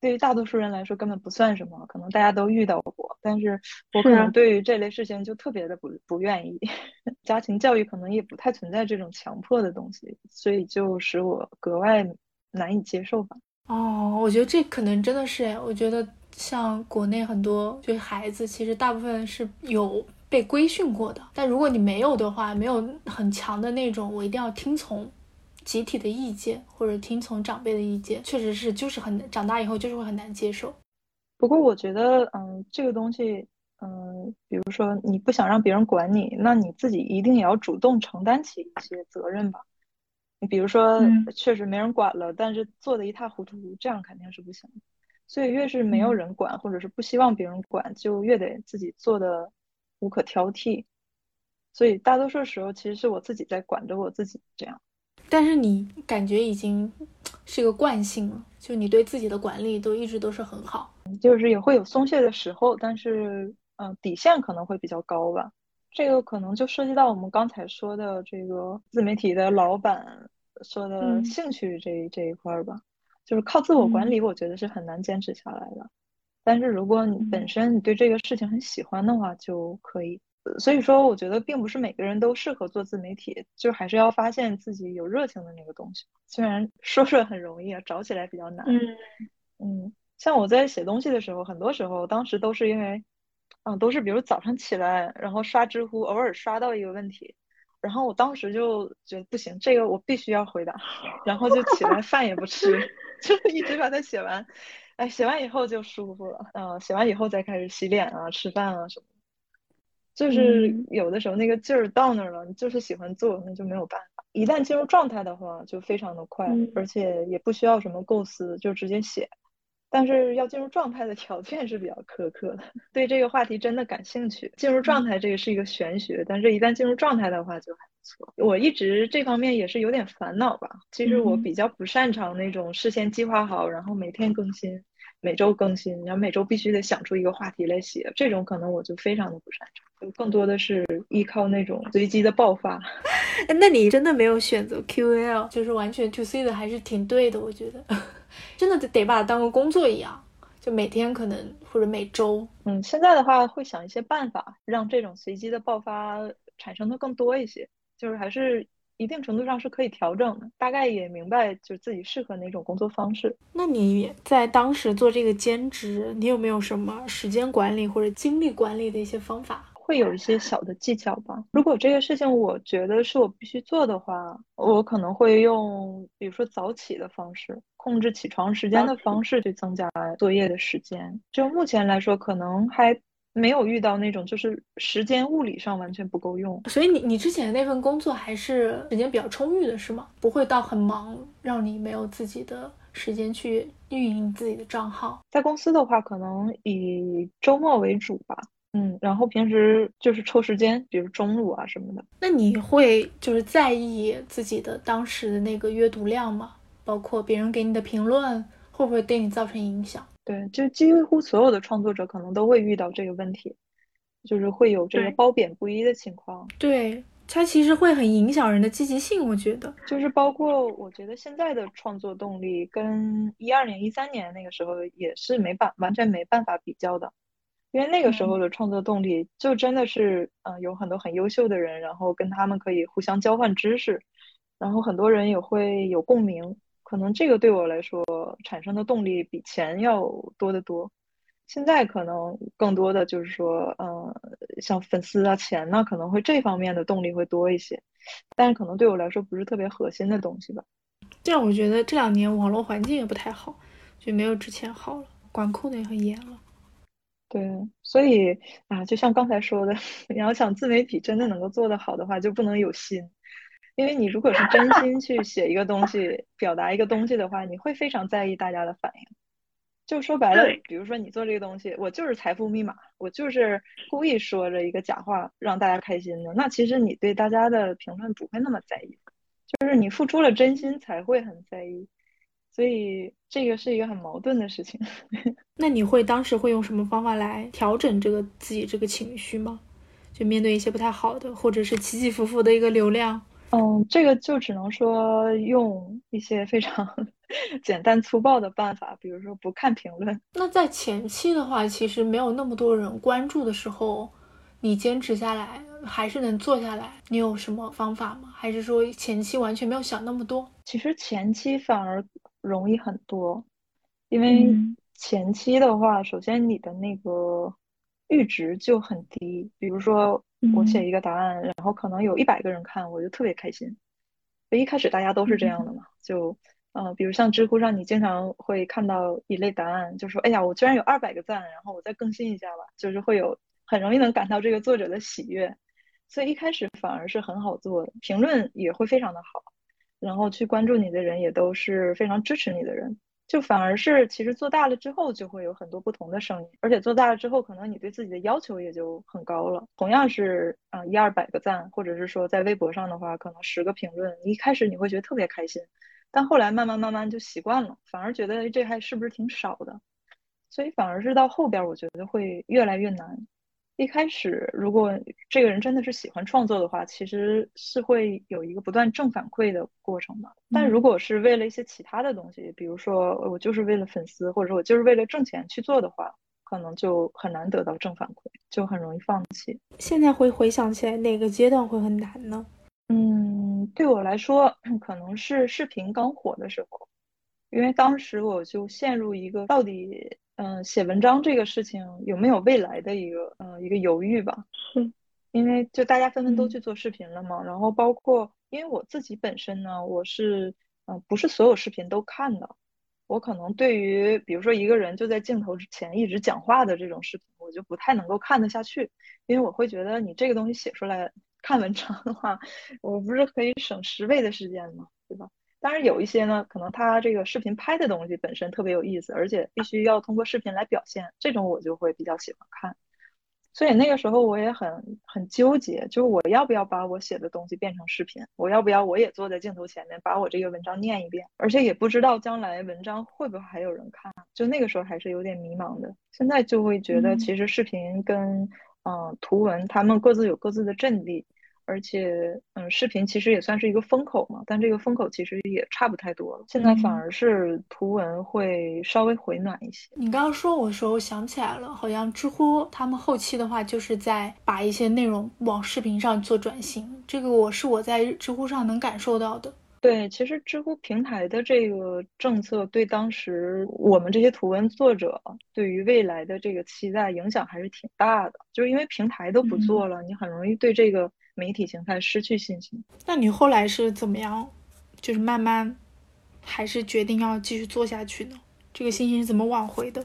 Speaker 2: 对于大多数人来说根本不算什么，可能大家都遇到过，但是我可能对于这类事情就特别的不不愿意。家庭教育可能也不太存在这种强迫的东西，所以就使我格外。难以接受吧？
Speaker 1: 哦，我觉得这可能真的是我觉得像国内很多就是孩子，其实大部分是有被规训过的。但如果你没有的话，没有很强的那种，我一定要听从集体的意见或者听从长辈的意见，确实是就是很长大以后就是会很难接受。
Speaker 2: 不过我觉得，嗯，这个东西，嗯，比如说你不想让别人管你，那你自己一定也要主动承担起一些责任吧。你比如说，确实没人管了，但是做的一塌糊涂，这样肯定是不行的。所以越是没有人管，或者是不希望别人管，就越得自己做的无可挑剔。所以大多数时候，其实是我自己在管着我自己这样。
Speaker 1: 但是你感觉已经是一个惯性了，就你对自己的管理都一直都是很好。
Speaker 2: 就是也会有松懈的时候，但是嗯，底线可能会比较高吧。这个可能就涉及到我们刚才说的这个自媒体的老板说的兴趣这这一块儿吧，就是靠自我管理，我觉得是很难坚持下来的。但是如果你本身你对这个事情很喜欢的话，就可以。所以说，我觉得并不是每个人都适合做自媒体，就还是要发现自己有热情的那个东西。虽然 说说很容易啊，找起来比较难。
Speaker 1: 嗯
Speaker 2: 嗯，像我在写东西的时候，很多时候当时都是因为。嗯，都是比如早上起来，然后刷知乎，偶尔刷到一个问题，然后我当时就觉得不行，这个我必须要回答，然后就起来饭也不吃，就一直把它写完。哎，写完以后就舒服了。嗯，写完以后再开始洗脸啊、吃饭啊什么。就是有的时候那个劲儿到那儿了，你就是喜欢做，那就没有办法。一旦进入状态的话，就非常的快，而且也不需要什么构思，就直接写。但是要进入状态的条件是比较苛刻的。对这个话题真的感兴趣，进入状态这个是一个玄学，但是一旦进入状态的话就还不错。我一直这方面也是有点烦恼吧。其实我比较不擅长那种事先计划好，然后每天更新，每周更新，然后每周必须得想出一个话题来写，这种可能我就非常的不擅长。就更多的是依靠那种随机的爆发。
Speaker 1: 那你真的没有选择 QL，就是完全 to C 的，还是挺对的，我觉得。真的得得把它当个工作一样，就每天可能或者每周，
Speaker 2: 嗯，现在的话会想一些办法，让这种随机的爆发产生的更多一些，就是还是一定程度上是可以调整的。大概也明白就自己适合哪种工作方式。
Speaker 1: 那你在当时做这个兼职，你有没有什么时间管理或者精力管理的一些方法？
Speaker 2: 会有一些小的技巧吧。如果这个事情我觉得是我必须做的话，我可能会用，比如说早起的方式，控制起床时间的方式去增加作业的时间。就目前来说，可能还没有遇到那种就是时间物理上完全不够用。
Speaker 1: 所以你你之前的那份工作还是时间比较充裕的，是吗？不会到很忙，让你没有自己的时间去运营自己的账号。
Speaker 2: 在公司的话，可能以周末为主吧。嗯，然后平时就是抽时间，比如中午啊什么的。
Speaker 1: 那你会就是在意自己的当时的那个阅读量吗？包括别人给你的评论，会不会对你造成影响？
Speaker 2: 对，就几乎所有的创作者可能都会遇到这个问题，就是会有这个褒贬不一的情况。
Speaker 1: 对，它其实会很影响人的积极性，我觉得。
Speaker 2: 就是包括我觉得现在的创作动力跟一二年、一三年那个时候也是没办完全没办法比较的。因为那个时候的创作动力就真的是，嗯，有很多很优秀的人，然后跟他们可以互相交换知识，然后很多人也会有共鸣，可能这个对我来说产生的动力比钱要多得多。现在可能更多的就是说，嗯，像粉丝啊、钱呢，可能会这方面的动力会多一些，但是可能对我来说不是特别核心的东西吧。
Speaker 1: 这样我觉得这两年网络环境也不太好，就没有之前好了，管控的也很严了。
Speaker 2: 对，所以啊，就像刚才说的，你要想自媒体真的能够做得好的话，就不能有心，因为你如果是真心 去写一个东西，表达一个东西的话，你会非常在意大家的反应。就说白了，比如说你做这个东西，我就是财富密码，我就是故意说着一个假话让大家开心的，那其实你对大家的评论不会那么在意，就是你付出了真心才会很在意。所以这个是一个很矛盾的事情。
Speaker 1: 那你会当时会用什么方法来调整这个自己这个情绪吗？就面对一些不太好的，或者是起起伏伏的一个流量？
Speaker 2: 嗯，这个就只能说用一些非常 简单粗暴的办法，比如说不看评论。
Speaker 1: 那在前期的话，其实没有那么多人关注的时候，你坚持下来还是能做下来。你有什么方法吗？还是说前期完全没有想那么多？
Speaker 2: 其实前期反而。容易很多，因为前期的话，首先你的那个阈值就很低。比如说，我写一个答案，然后可能有一百个人看，我就特别开心。一开始大家都是这样的嘛，就呃，比如像知乎上，你经常会看到一类答案，就说：“哎呀，我居然有二百个赞，然后我再更新一下吧。”就是会有很容易能感到这个作者的喜悦，所以一开始反而是很好做的，评论也会非常的好。然后去关注你的人也都是非常支持你的人，就反而是其实做大了之后就会有很多不同的声音，而且做大了之后可能你对自己的要求也就很高了。同样是啊一二百个赞，或者是说在微博上的话可能十个评论，一开始你会觉得特别开心，但后来慢慢慢慢就习惯了，反而觉得这还是不是挺少的？所以反而是到后边，我觉得会越来越难。一开始，如果这个人真的是喜欢创作的话，其实是会有一个不断正反馈的过程的。但如果是为了一些其他的东西，比如说我就是为了粉丝，或者说我就是为了挣钱去做的话，可能就很难得到正反馈，就很容易放弃。
Speaker 1: 现在会回想起来，哪个阶段会很难呢？
Speaker 2: 嗯，对我来说，可能是视频刚火的时候，因为当时我就陷入一个到底。嗯，写文章这个事情有没有未来的一个呃一个犹豫吧？
Speaker 1: 是，
Speaker 2: 因为就大家纷纷都去做视频了嘛，然后包括因为我自己本身呢，我是嗯不是所有视频都看的，我可能对于比如说一个人就在镜头之前一直讲话的这种视频，我就不太能够看得下去，因为我会觉得你这个东西写出来看文章的话，我不是可以省十倍的时间吗？对吧？当然有一些呢，可能他这个视频拍的东西本身特别有意思，而且必须要通过视频来表现，这种我就会比较喜欢看。所以那个时候我也很很纠结，就是我要不要把我写的东西变成视频，我要不要我也坐在镜头前面把我这个文章念一遍，而且也不知道将来文章会不会还有人看，就那个时候还是有点迷茫的。现在就会觉得其实视频跟嗯图文他们各自有各自的阵地。而且，嗯，视频其实也算是一个风口嘛，但这个风口其实也差不太多了。现在反而是图文会稍微回暖一些。
Speaker 1: 你刚刚说我的时候我想起来了，好像知乎他们后期的话就是在把一些内容往视频上做转型，这个我是我在知乎上能感受到的。
Speaker 2: 对，其实知乎平台的这个政策对当时我们这些图文作者对于未来的这个期待影响还是挺大的，就是因为平台都不做了，你很容易对这个媒体形态失去信心。
Speaker 1: 那你后来是怎么样，就是慢慢还是决定要继续做下去呢？这个信心是怎么挽回的？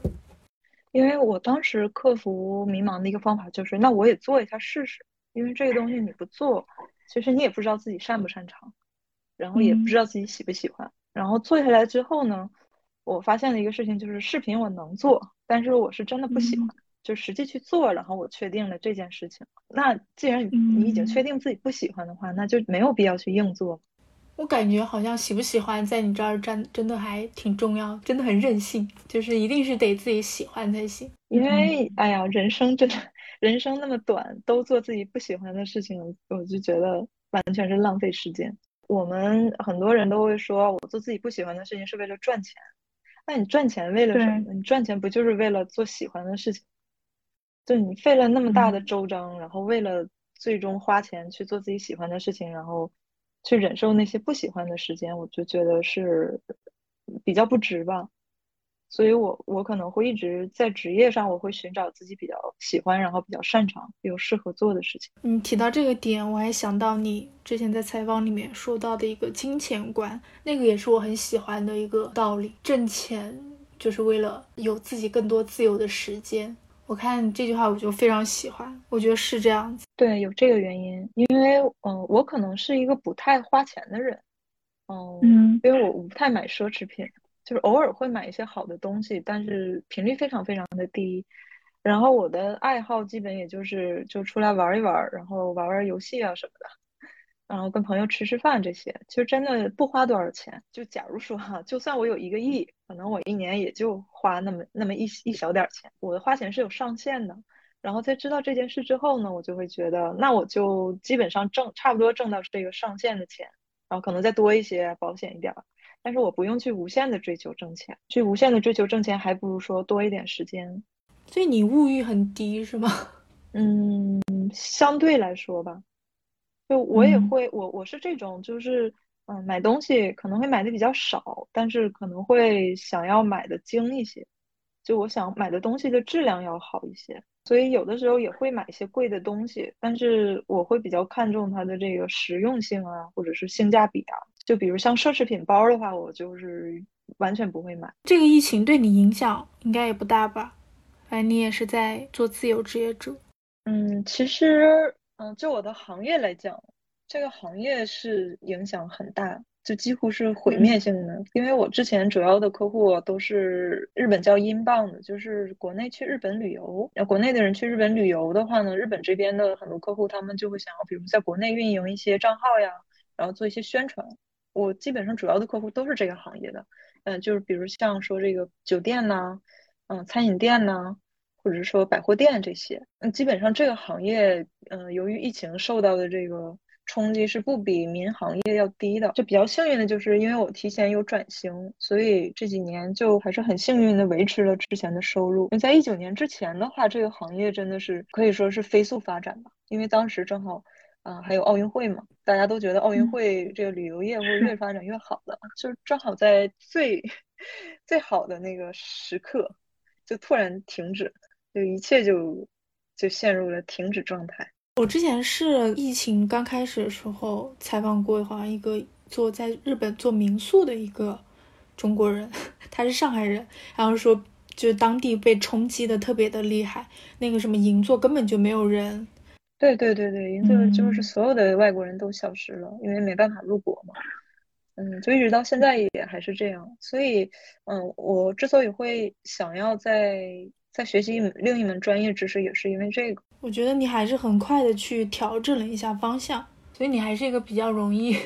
Speaker 2: 因为我当时克服迷茫的一个方法就是，那我也做一下试试，因为这个东西你不做，其实你也不知道自己擅不擅长。然后也不知道自己喜不喜欢，然后做下来之后呢，我发现了一个事情，就是视频我能做，但是我是真的不喜欢，就实际去做，然后我确定了这件事情。那既然你你已经确定自己不喜欢的话，那就没有必要去硬做。
Speaker 1: 我感觉好像喜不喜欢在你这儿真真的还挺重要，真的很任性，就是一定是得自己喜欢才行。
Speaker 2: 因为哎呀，人生真的人生那么短，都做自己不喜欢的事情，我就觉得完全是浪费时间。我们很多人都会说，我做自己不喜欢的事情是为了赚钱。那你赚钱为了什么？你赚钱不就是为了做喜欢的事情？就你费了那么大的周章，然后为了最终花钱去做自己喜欢的事情，然后去忍受那些不喜欢的时间，我就觉得是比较不值吧。所以，我我可能会一直在职业上，我会寻找自己比较喜欢，然后比较擅长又适合做的事情。
Speaker 1: 你提到这个点，我还想到你之前在采访里面说到的一个金钱观，那个也是我很喜欢的一个道理。挣钱就是为了有自己更多自由的时间。我看这句话我就非常喜欢，我觉得是这样子。
Speaker 2: 对，有这个原因，因为嗯，我可能是一个不太花钱的人，嗯，因为我我不太买奢侈品。就是偶尔会买一些好的东西，但是频率非常非常的低。然后我的爱好基本也就是就出来玩一玩，然后玩玩游戏啊什么的，然后跟朋友吃吃饭这些，其实真的不花多少钱。就假如说哈，就算我有一个亿，可能我一年也就花那么那么一一小点钱。我的花钱是有上限的。然后在知道这件事之后呢，我就会觉得，那我就基本上挣差不多挣到这个上限的钱，然后可能再多一些，保险一点。但是我不用去无限的追求挣钱，去无限的追求挣钱，还不如说多一点时间。
Speaker 1: 所以你物欲很低是吗？
Speaker 2: 嗯，相对来说吧，就我也会，我我是这种，就是嗯，买东西可能会买的比较少，但是可能会想要买的精一些，就我想买的东西的质量要好一些，所以有的时候也会买一些贵的东西，但是我会比较看重它的这个实用性啊，或者是性价比啊。就比如像奢侈品包的话，我就是完全不会买。
Speaker 1: 这个疫情对你影响应该也不大吧？反正你也是在做自由职业者。
Speaker 2: 嗯，其实，嗯，就我的行业来讲，这个行业是影响很大，就几乎是毁灭性的。因为我之前主要的客户都是日本叫英镑的，就是国内去日本旅游。那国内的人去日本旅游的话呢，日本这边的很多客户他们就会想要，比如在国内运营一些账号呀，然后做一些宣传。我基本上主要的客户都是这个行业的，嗯，就是比如像说这个酒店呐，嗯，餐饮店呢，或者是说百货店这些，嗯，基本上这个行业，嗯，由于疫情受到的这个冲击是不比民航业要低的。就比较幸运的就是因为我提前有转型，所以这几年就还是很幸运的维持了之前的收入。在一九年之前的话，这个行业真的是可以说是飞速发展吧，因为当时正好，啊，还有奥运会嘛，大家都觉得奥运会这个旅游业会越 发展越好的，就是正好在最 最好的那个时刻。就突然停止，就一切就就陷入了停止状态。
Speaker 1: 我之前是疫情刚开始的时候采访过，好像一个做在日本做民宿的一个中国人，他是上海人，然后说就是当地被冲击的特别的厉害，那个什么银座根本就没有人。
Speaker 2: 对对对对，银座就是所有的外国人都消失了，因为没办法入国嘛。嗯，就一直到现在也还是这样，所以，嗯，我之所以会想要在在学习另一门专业知识，也是因为这个。
Speaker 1: 我觉得你还是很快的去调整了一下方向，所以你还是一个比较容易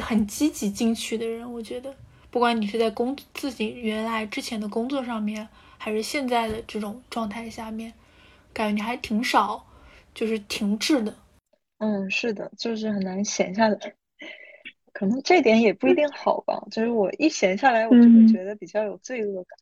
Speaker 1: 很积极进取的人。我觉得，不管你是在工自己原来之前的工作上面，还是现在的这种状态下面，感觉你还挺少就是停滞的。
Speaker 2: 嗯，是的，就是很难闲下来。可能这点也不一定好吧，就是我一闲下来，我就会觉得比较有罪恶感。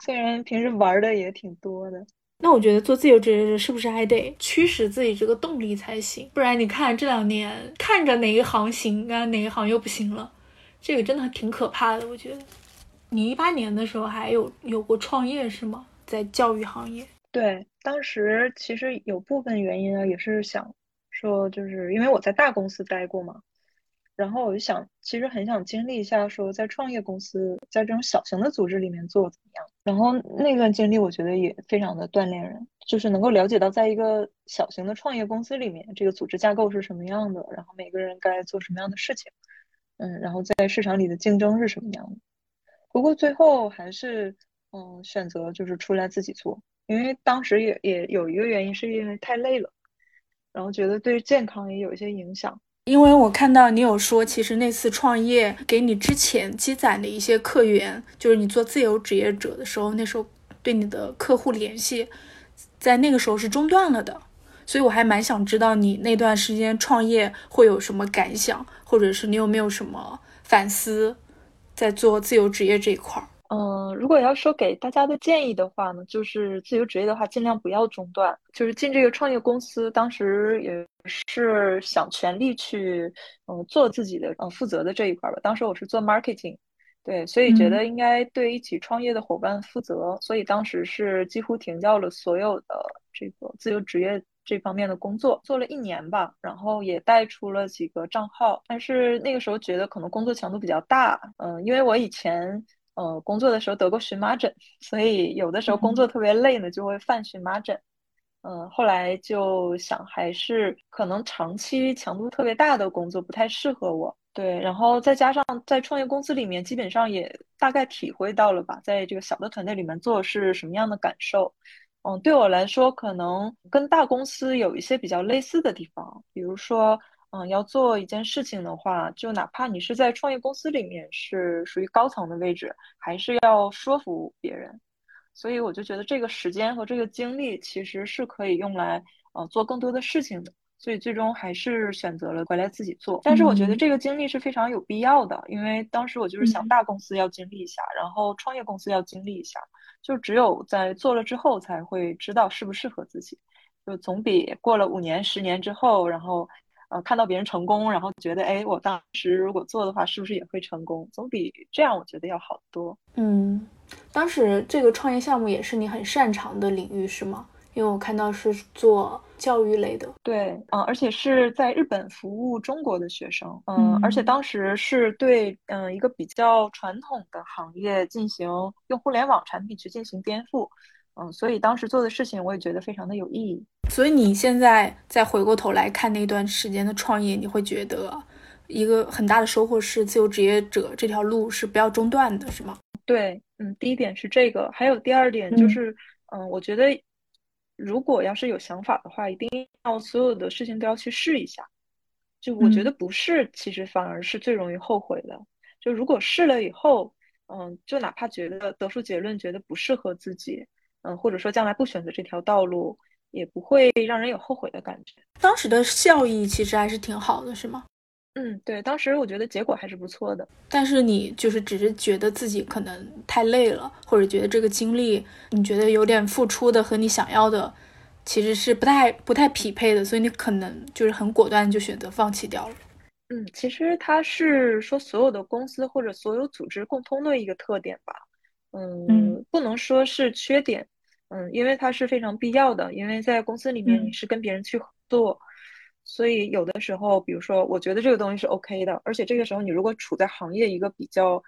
Speaker 2: 虽然平时玩的也挺多的，
Speaker 1: 那我觉得做自由职业者是不是还得驱使自己这个动力才行？不然你看这两年看着哪一行行啊，哪一行又不行了，这个真的挺可怕的。我觉得你一八年的时候还有有过创业是吗？在教育行业？
Speaker 2: 对，当时其实有部分原因啊，也是想说，就是因为我在大公司待过嘛。然后我就想，其实很想经历一下，说在创业公司，在这种小型的组织里面做怎么样。然后那段经历，我觉得也非常的锻炼人，就是能够了解到，在一个小型的创业公司里面，这个组织架构是什么样的，然后每个人该做什么样的事情，嗯，然后在市场里的竞争是什么样的。不过最后还是，嗯，选择就是出来自己做，因为当时也也有一个原因，是因为太累了，然后觉得对健康也有一些影响。
Speaker 1: 因为我看到你有说，其实那次创业给你之前积攒的一些客源，就是你做自由职业者的时候，那时候对你的客户联系，在那个时候是中断了的。所以我还蛮想知道你那段时间创业会有什么感想，或者是你有没有什么反思，在做自由职业这一块儿。
Speaker 2: 嗯，如果要说给大家的建议的话呢，就是自由职业的话，尽量不要中断。就是进这个创业公司，当时也是想全力去，嗯，做自己的，嗯，负责的这一块吧。当时我是做 marketing，对，所以觉得应该对一起创业的伙伴负责，所以当时是几乎停掉了所有的这个自由职业这方面的工作，做了一年吧，然后也带出了几个账号，但是那个时候觉得可能工作强度比较大，嗯，因为我以前。呃，工作的时候得过荨麻疹，所以有的时候工作特别累呢，就会犯荨麻疹。嗯，后来就想还是可能长期强度特别大的工作不太适合我。对，然后再加上在创业公司里面，基本上也大概体会到了吧，在这个小的团队里面做是什么样的感受。嗯，对我来说，可能跟大公司有一些比较类似的地方，比如说。嗯，要做一件事情的话，就哪怕你是在创业公司里面是属于高层的位置，还是要说服别人。所以我就觉得这个时间和这个精力其实是可以用来呃做更多的事情的。所以最终还是选择了回来自己做。但是我觉得这个经历是非常有必要的，因为当时我就是想大公司要经历一下，然后创业公司要经历一下，就只有在做了之后才会知道适不适合自己，就总比过了五年、十年之后，然后。呃，看到别人成功，然后觉得，哎，我当时如果做的话，是不是也会成功？总比这样，我觉得要好多。
Speaker 1: 嗯，当时这个创业项目也是你很擅长的领域，是吗？因为我看到是做教育类的。
Speaker 2: 对，嗯，而且是在日本服务中国的学生，嗯，而且当时是对，嗯，一个比较传统的行业进行用互联网产品去进行颠覆。嗯，所以当时做的事情我也觉得非常的有意义。
Speaker 1: 所以你现在再回过头来看那段时间的创业，你会觉得一个很大的收获是自由职业者这条路是不要中断的，是吗？
Speaker 2: 对，嗯，第一点是这个，还有第二点就是，嗯，我觉得如果要是有想法的话，一定要所有的事情都要去试一下。就我觉得不试，其实反而是最容易后悔的。就如果试了以后，嗯，就哪怕觉得得出结论，觉得不适合自己，嗯，或者说将来不选择这条道路，也不会让人有后悔的感觉。
Speaker 1: 当时的效益其实还是挺好的，是吗？
Speaker 2: 嗯，对，当时我觉得结果还是不错的。
Speaker 1: 但是你就是只是觉得自己可能太累了，或者觉得这个经历你觉得有点付出的和你想要的其实是不太不太匹配的，所以你可能就是很果断就选择放弃掉了。
Speaker 2: 嗯，其实它是说所有的公司或者所有组织共通的一个特点吧。嗯，不能说是缺点。嗯，因为它是非常必要的，因为在公司里面你是跟别人去合作，所以有的时候，比如说我觉得这个东西是 OK 的，而且这个时候你如果处在行业一个比较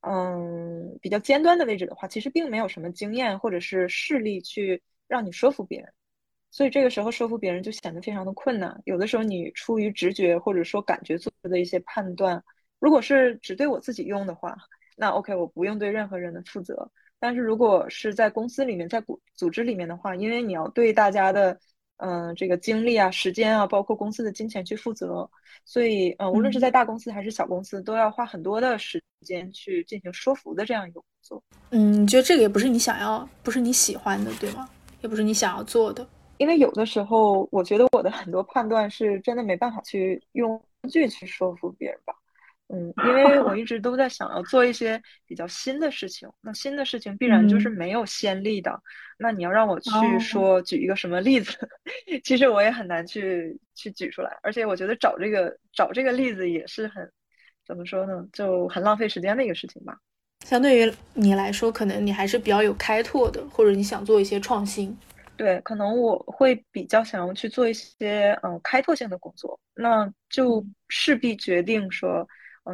Speaker 2: 嗯比较尖端的位置的话，其实并没有什么经验或者是势力去让你说服别人。所以这个时候说服别人就显得非常的困难。有的时候你出于直觉或者说感觉做出的一些判断，如果是只对我自己用的话，那 OK，我不用对任何人的负责。但是如果是在公司里面，在组组织里面的话，因为你要对大家的嗯这个精力啊、时间啊，包括公司的金钱去负责，所以嗯，无论是在大公司还是小公司，都要花很多的时间去进行说服的这样一个工作。
Speaker 1: 嗯，你觉得这个也不是你想要，不是你喜欢的，对吗？也不是你想要做的。
Speaker 2: 因为有的时候，我觉得我的很多判断是真的没办法去用工具去说服别人吧。嗯，因为我一直都在想要做一些比较新的事情，那新的事情必然就是没有先例的。那你要让我去说举一个什么例子，其实我也很难去去举出来。而且我觉得找这个找这个例子也是很怎么说呢，就很浪费时间的一个事情吧。
Speaker 1: 相对于你来说，可能你还是比较有开拓的，或者你想做一些创新。
Speaker 2: 对，可能我会比较想要去做一些嗯开拓性的工作，那就势必决定说，嗯，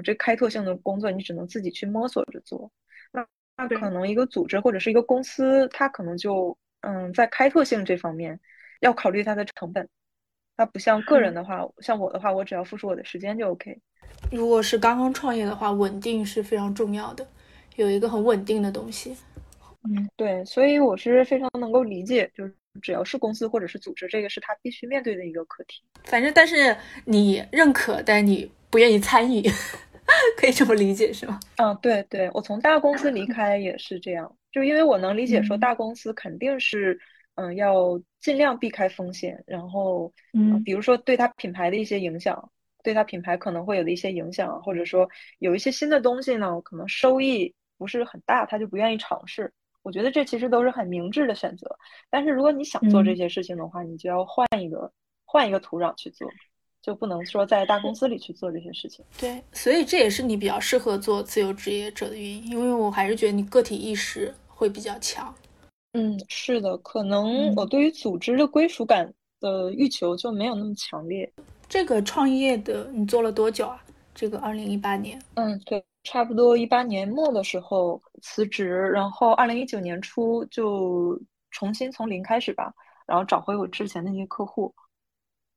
Speaker 2: 这开拓性的工作你只能自己去摸索着做。那那可能一个组织或者是一个公司，它可能就嗯在开拓性这方面要考虑它的成本。它不像个人的话，像我的话，我只要付出我的时间就 OK。
Speaker 1: 如果是刚刚创业的话，稳定是非常重要的，有一个很稳定的东西。
Speaker 2: 嗯，对，所以我是非常能够理解，就是只要是公司或者是组织，这个是他必须面对的一个课题。
Speaker 1: 反正，但是你认可，但你不愿意参与，可以这么理解是吗？
Speaker 2: 嗯，对对，我从大公司离开也是这样，就因为我能理解说大公司肯定是，嗯，要尽量避开风险，然后，嗯，比如说对他品牌的一些影响，对他品牌可能会有的一些影响，或者说有一些新的东西呢，可能收益不是很大，他就不愿意尝试。我觉得这其实都是很明智的选择，但是如果你想做这些事情的话，你就要换一个换一个土壤去做，就不能说在大公司里去做这些事情。
Speaker 1: 对，所以这也是你比较适合做自由职业者的原因，因为我还是觉得你个体意识会比较强。
Speaker 2: 嗯，是的，可能我对于组织的归属感的欲求就没有那么强烈。
Speaker 1: 这个创业的你做了多久啊？这个二零一八年？
Speaker 2: 嗯，对。差不多一八年末的时候辞职，然后二零一九年初就重新从零开始吧，然后找回我之前那些客户，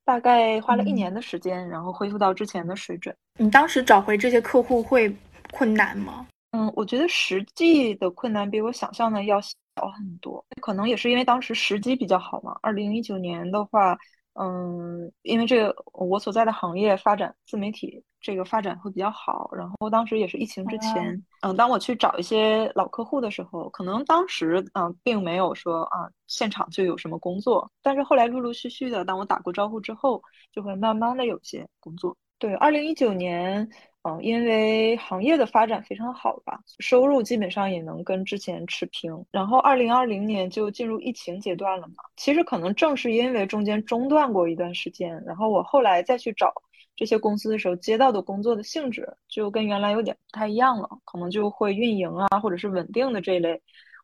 Speaker 2: 大概花了一年的时间，然后恢复到之前的水准。
Speaker 1: 你当时找回这些客户会困难吗？
Speaker 2: 嗯，我觉得实际的困难比我想象的要小很多，可能也是因为当时时机比较好嘛。二零一九年的话。嗯，因为这个我所在的行业发展自媒体这个发展会比较好，然后当时也是疫情之前，嗯，当我去找一些老客户的时候，可能当时嗯并没有说啊现场就有什么工作，但是后来陆陆续续的，当我打过招呼之后，就会慢慢的有些工作。对，二零一九年。嗯，因为行业的发展非常好吧，收入基本上也能跟之前持平。然后二零二零年就进入疫情阶段了嘛，其实可能正是因为中间中断过一段时间，然后我后来再去找这些公司的时候，接到的工作的性质就跟原来有点不太一样了，可能就会运营啊，或者是稳定的这一类，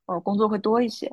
Speaker 2: 呃，工作会多一些。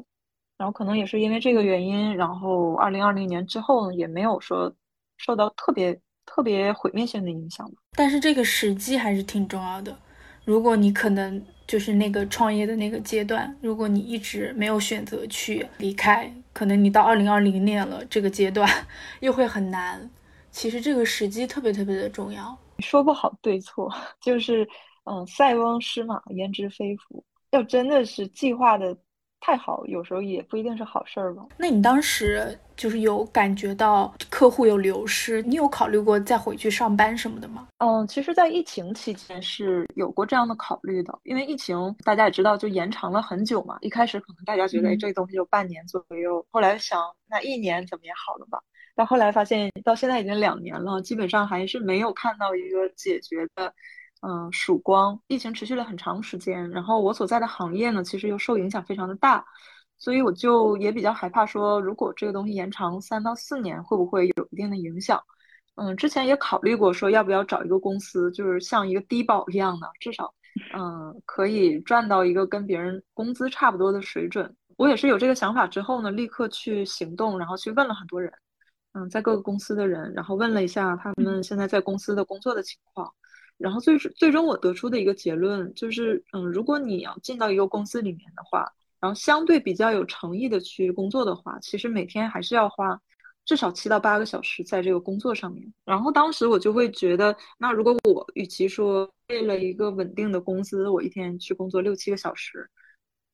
Speaker 2: 然后可能也是因为这个原因，然后二零二零年之后呢，也没有说受到特别。特别毁灭性的影响
Speaker 1: 但是这个时机还是挺重要的。如果你可能就是那个创业的那个阶段，如果你一直没有选择去离开，可能你到二零二零年了这个阶段 又会很难。其实这个时机特别特别的重要，
Speaker 2: 说不好对错，就是嗯，塞翁失马焉知非福。要真的是计划的。太好，有时候也不一定是好事儿吧。
Speaker 1: 那你当时就是有感觉到客户有流失，你有考虑过再回去上班什么的吗？
Speaker 2: 嗯，其实，在疫情期间是有过这样的考虑的，因为疫情大家也知道，就延长了很久嘛。一开始可能大家觉得这东西有半年左右，后来想那一年怎么也好了吧。但后来发现，到现在已经两年了，基本上还是没有看到一个解决的，嗯，曙光。疫情持续了很长时间，然后我所在的行业呢，其实又受影响非常的大。所以我就也比较害怕，说如果这个东西延长三到四年，会不会有一定的影响？嗯，之前也考虑过，说要不要找一个公司，就是像一个低保一样的，至少，嗯，可以赚到一个跟别人工资差不多的水准。我也是有这个想法之后呢，立刻去行动，然后去问了很多人，嗯，在各个公司的人，然后问了一下他们现在在公司的工作的情况，然后最最终我得出的一个结论就是，嗯，如果你要进到一个公司里面的话。然后相对比较有诚意的去工作的话，其实每天还是要花至少七到八个小时在这个工作上面。然后当时我就会觉得，那如果我与其说为了一个稳定的工资，我一天去工作六七个小时，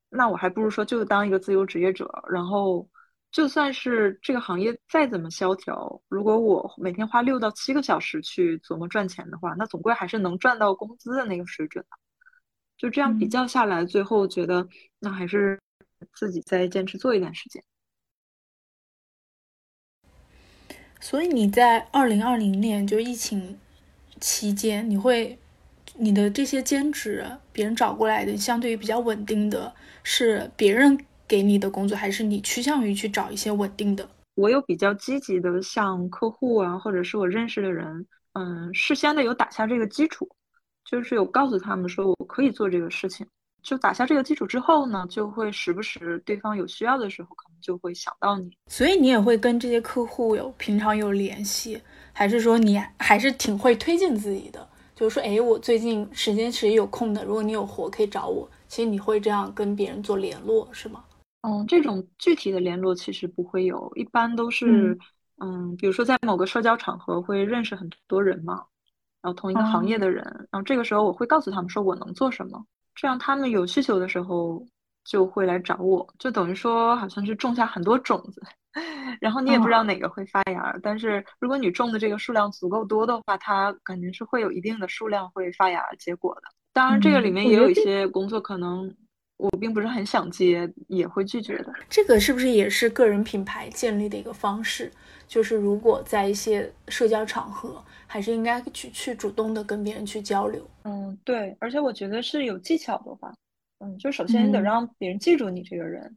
Speaker 2: 那我还不如说就当一个自由职业者。然后就算是这个行业再怎么萧条，如果我每天花六到七个小时去琢磨赚钱的话，那总归还是能赚到工资的那个水准的。就这样比较下来，最后觉得那还是自己再坚持做一段时间。
Speaker 1: 所以你在二零二零年就疫情期间，你会你的这些兼职，别人找过来的，相对于比较稳定的，是别人给你的工作，还是你趋向于去找一些稳定的？
Speaker 2: 我有比较积极的向客户啊，或者是我认识的人，嗯，事先的有打下这个基础。就是有告诉他们说我可以做这个事情，就打下这个基础之后呢，就会时不时对方有需要的时候，可能就会想到你。
Speaker 1: 所以你也会跟这些客户有平常有联系，还是说你还是挺会推荐自己的？就是说，哎，我最近时间其实有空的，如果你有活可以找我。其实你会这样跟别人做联络，是吗？
Speaker 2: 嗯，这种具体的联络其实不会有，一般都是，嗯，比如说在某个社交场合会认识很多人嘛。然后同一个行业的人，然后这个时候我会告诉他们说我能做什么，这样他们有需求的时候就会来找我，就等于说好像是种下很多种子，然后你也不知道哪个会发芽，但是如果你种的这个数量足够多的话，它肯定是会有一定的数量会发芽结果的。当然这个里面也有一些工作可能我并不是很想接，也会拒绝的。
Speaker 1: 这个是不是也是个人品牌建立的一个方式？就是如果在一些社交场合。还是应该去去主动的跟别人去交流。
Speaker 2: 嗯，对，而且我觉得是有技巧的话，嗯，就首先你得让别人记住你这个人，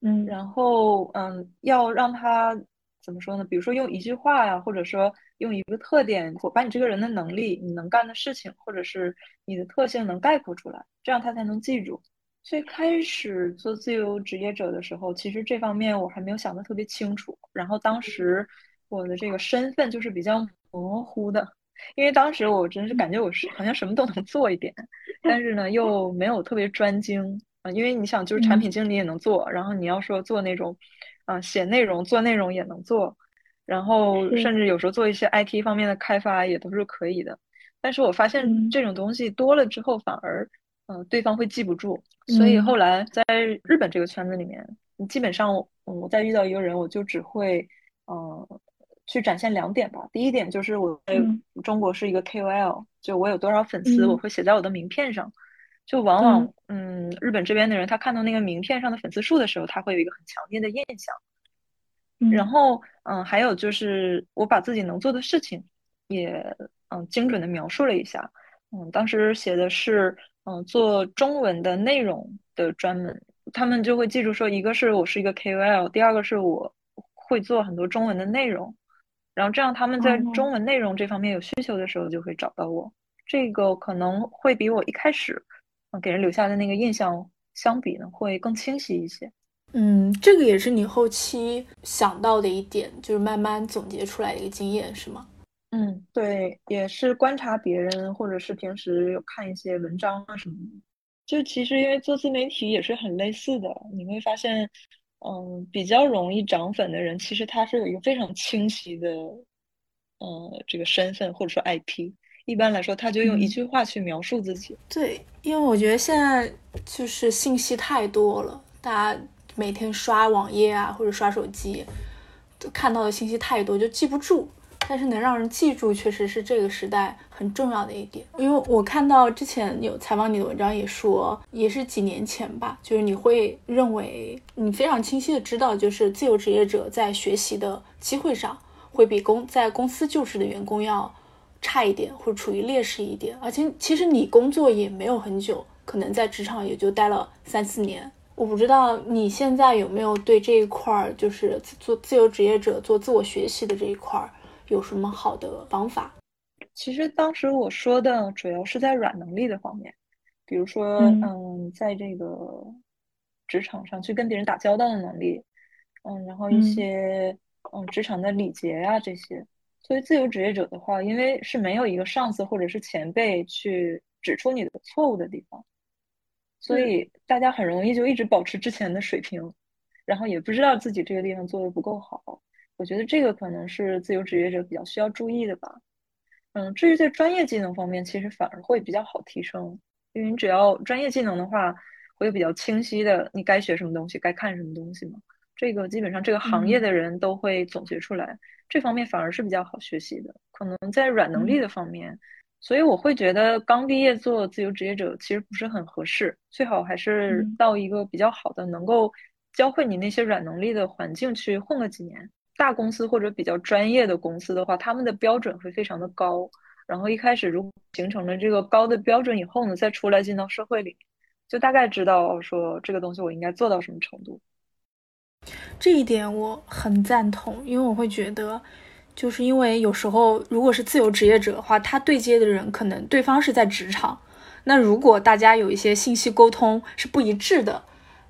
Speaker 1: 嗯，
Speaker 2: 然后嗯，要让他怎么说呢？比如说用一句话呀，或者说用一个特点，我把你这个人的能力、你能干的事情，或者是你的特性能概括出来，这样他才能记住。最开始做自由职业者的时候，其实这方面我还没有想的特别清楚。然后当时我的这个身份就是比较。模糊的，因为当时我真是感觉我是好像什么都能做一点，但是呢又没有特别专精啊。因为你想，就是产品经理也能做，然后你要说做那种，啊写内容做内容也能做，然后甚至有时候做一些 IT 方面的开发也都是可以的。但是我发现这种东西多了之后，反而嗯对方会记不住，所以后来在日本这个圈子里面，基本上我再遇到一个人，我就只会嗯。去展现两点吧。第一点就是我在中国是一个 KOL，就我有多少粉丝，我会写在我的名片上。就往往，嗯，日本这边的人他看到那个名片上的粉丝数的时候，他会有一个很强烈的印象。然后，嗯，还有就是我把自己能做的事情也，嗯，精准的描述了一下。嗯，当时写的是，嗯，做中文的内容的专门，他们就会记住说，一个是我是一个 KOL，第二个是我会做很多中文的内容。然后这样，他们在中文内容这方面有需求的时候，就会找到我。这个可能会比我一开始，嗯，给人留下的那个印象相比呢，会更清晰一些。
Speaker 1: 嗯，这个也是你后期想到的一点，就是慢慢总结出来的一个经验，是吗？
Speaker 2: 嗯，对，也是观察别人，或者是平时有看一些文章啊什么的。就其实因为做自媒体也是很类似的，你会发现。嗯，比较容易涨粉的人，其实他是有一个非常清晰的，呃，这个身份或者说 IP。一般来说，他就用一句话去描述自己。
Speaker 1: 对，因为我觉得现在就是信息太多了，大家每天刷网页啊或者刷手机，看到的信息太多，就记不住。但是能让人记住，确实是这个时代很重要的一点。因为我看到之前有采访你的文章，也说，也是几年前吧，就是你会认为你非常清晰的知道，就是自由职业者在学习的机会上会比公在公司就职的员工要差一点，或者处于劣势一点。而且其实你工作也没有很久，可能在职场也就待了三四年。我不知道你现在有没有对这一块儿，就是做自由职业者做自我学习的这一块儿。有什么好的方法？
Speaker 2: 其实当时我说的主要是在软能力的方面，比如说，嗯，在这个职场上去跟别人打交道的能力，嗯，然后一些嗯职场的礼节啊这些。作为自由职业者的话，因为是没有一个上司或者是前辈去指出你的错误的地方，所以大家很容易就一直保持之前的水平，然后也不知道自己这个地方做的不够好。我觉得这个可能是自由职业者比较需要注意的吧。嗯，至于在专业技能方面，其实反而会比较好提升，因为你只要专业技能的话，会比较清晰的，你该学什么东西，该看什么东西嘛。这个基本上这个行业的人都会总结出来，这方面反而是比较好学习的。可能在软能力的方面，所以我会觉得刚毕业做自由职业者其实不是很合适，最好还是到一个比较好的能够教会你那些软能力的环境去混个几年。大公司或者比较专业的公司的话，他们的标准会非常的高。然后一开始如果形成了这个高的标准以后呢，再出来进到社会里，就大概知道说这个东西我应该做到什么程度。
Speaker 1: 这一点我很赞同，因为我会觉得，就是因为有时候如果是自由职业者的话，他对接的人可能对方是在职场，那如果大家有一些信息沟通是不一致的，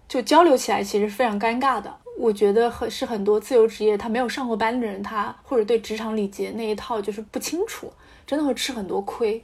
Speaker 1: 就交流起来其实非常尴尬的。我觉得很是很多自由职业，他没有上过班的人，他或者对职场礼节那一套就是不清楚，真的会吃很多亏。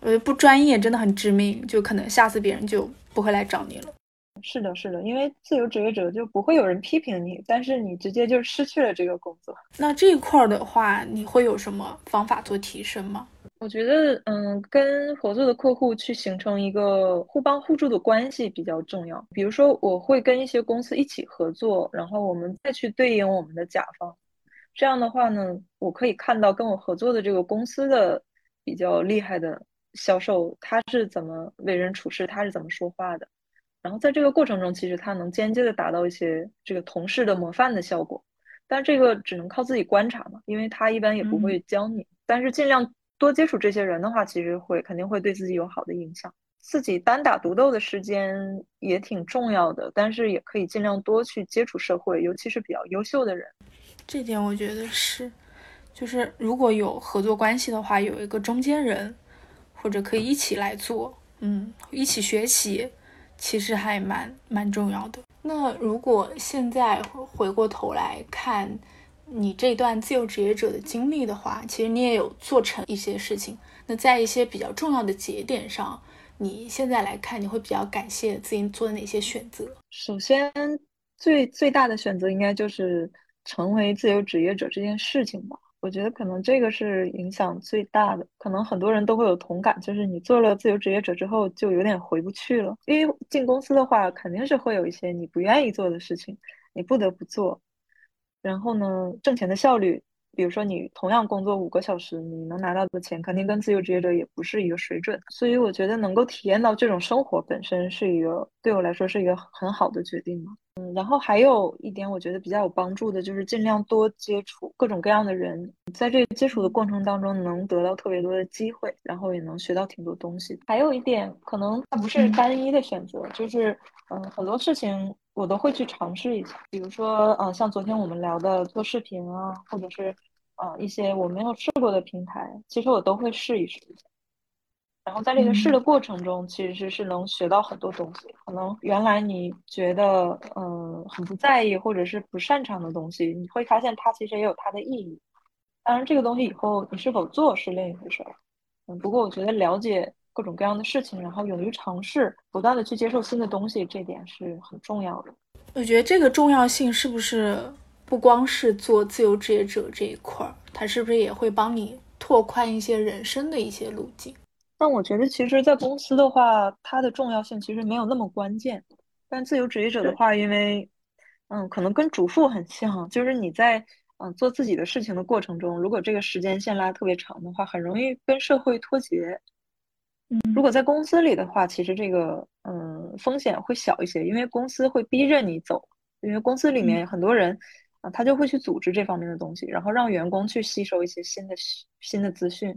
Speaker 1: 呃，不专业真的很致命，就可能下次别人就不会来找你了。
Speaker 2: 是的，是的，因为自由职业者就不会有人批评你，但是你直接就失去了这个工作。
Speaker 1: 那这一块的话，你会有什么方法做提升吗？
Speaker 2: 我觉得，嗯，跟合作的客户去形成一个互帮互助的关系比较重要。比如说，我会跟一些公司一起合作，然后我们再去对应我们的甲方。这样的话呢，我可以看到跟我合作的这个公司的比较厉害的销售，他是怎么为人处事，他是怎么说话的。然后在这个过程中，其实他能间接的达到一些这个同事的模范的效果。但这个只能靠自己观察嘛，因为他一般也不会教你。但是尽量。多接触这些人的话，其实会肯定会对自己有好的影响。自己单打独斗的时间也挺重要的，但是也可以尽量多去接触社会，尤其是比较优秀的人。
Speaker 1: 这点我觉得是，就是如果有合作关系的话，有一个中间人，或者可以一起来做，嗯，一起学习，其实还蛮蛮重要的。那如果现在回过头来看。你这段自由职业者的经历的话，其实你也有做成一些事情。那在一些比较重要的节点上，你现在来看，你会比较感谢自己做的哪些选择？
Speaker 2: 首先，最最大的选择应该就是成为自由职业者这件事情吧。我觉得可能这个是影响最大的。可能很多人都会有同感，就是你做了自由职业者之后，就有点回不去了。因为进公司的话，肯定是会有一些你不愿意做的事情，你不得不做。然后呢，挣钱的效率，比如说你同样工作五个小时，你能拿到的钱肯定跟自由职业者也不是一个水准。所以我觉得能够体验到这种生活本身是一个对我来说是一个很好的决定嘛。嗯，然后还有一点我觉得比较有帮助的就是尽量多接触各种各样的人，在这个接触的过程当中能得到特别多的机会，然后也能学到挺多东西。还有一点可能它不是单一的选择，就是嗯很多事情。我都会去尝试一下，比如说，呃，像昨天我们聊的做视频啊，或者是，呃，一些我没有试过的平台，其实我都会试一试。然后在这个试的过程中，其实是能学到很多东西。可能原来你觉得，嗯，很不在意或者是不擅长的东西，你会发现它其实也有它的意义。当然，这个东西以后你是否做是另一回事儿。嗯，不过我觉得了解。各种各样的事情，然后勇于尝试，不断的去接受新的东西，这点是很重要的。
Speaker 1: 我觉得这个重要性是不是不光是做自由职业者这一块儿，它是不是也会帮你拓宽一些人生的一些路径？
Speaker 2: 但我觉得，其实，在公司的话，它的重要性其实没有那么关键。但自由职业者的话，因为，嗯，可能跟主妇很像，就是你在。嗯，做自己的事情的过程中，如果这个时间线拉特别长的话，很容易跟社会脱节。
Speaker 1: 嗯，
Speaker 2: 如果在公司里的话，其实这个嗯风险会小一些，因为公司会逼着你走，因为公司里面很多人啊，他就会去组织这方面的东西，然后让员工去吸收一些新的新的资讯。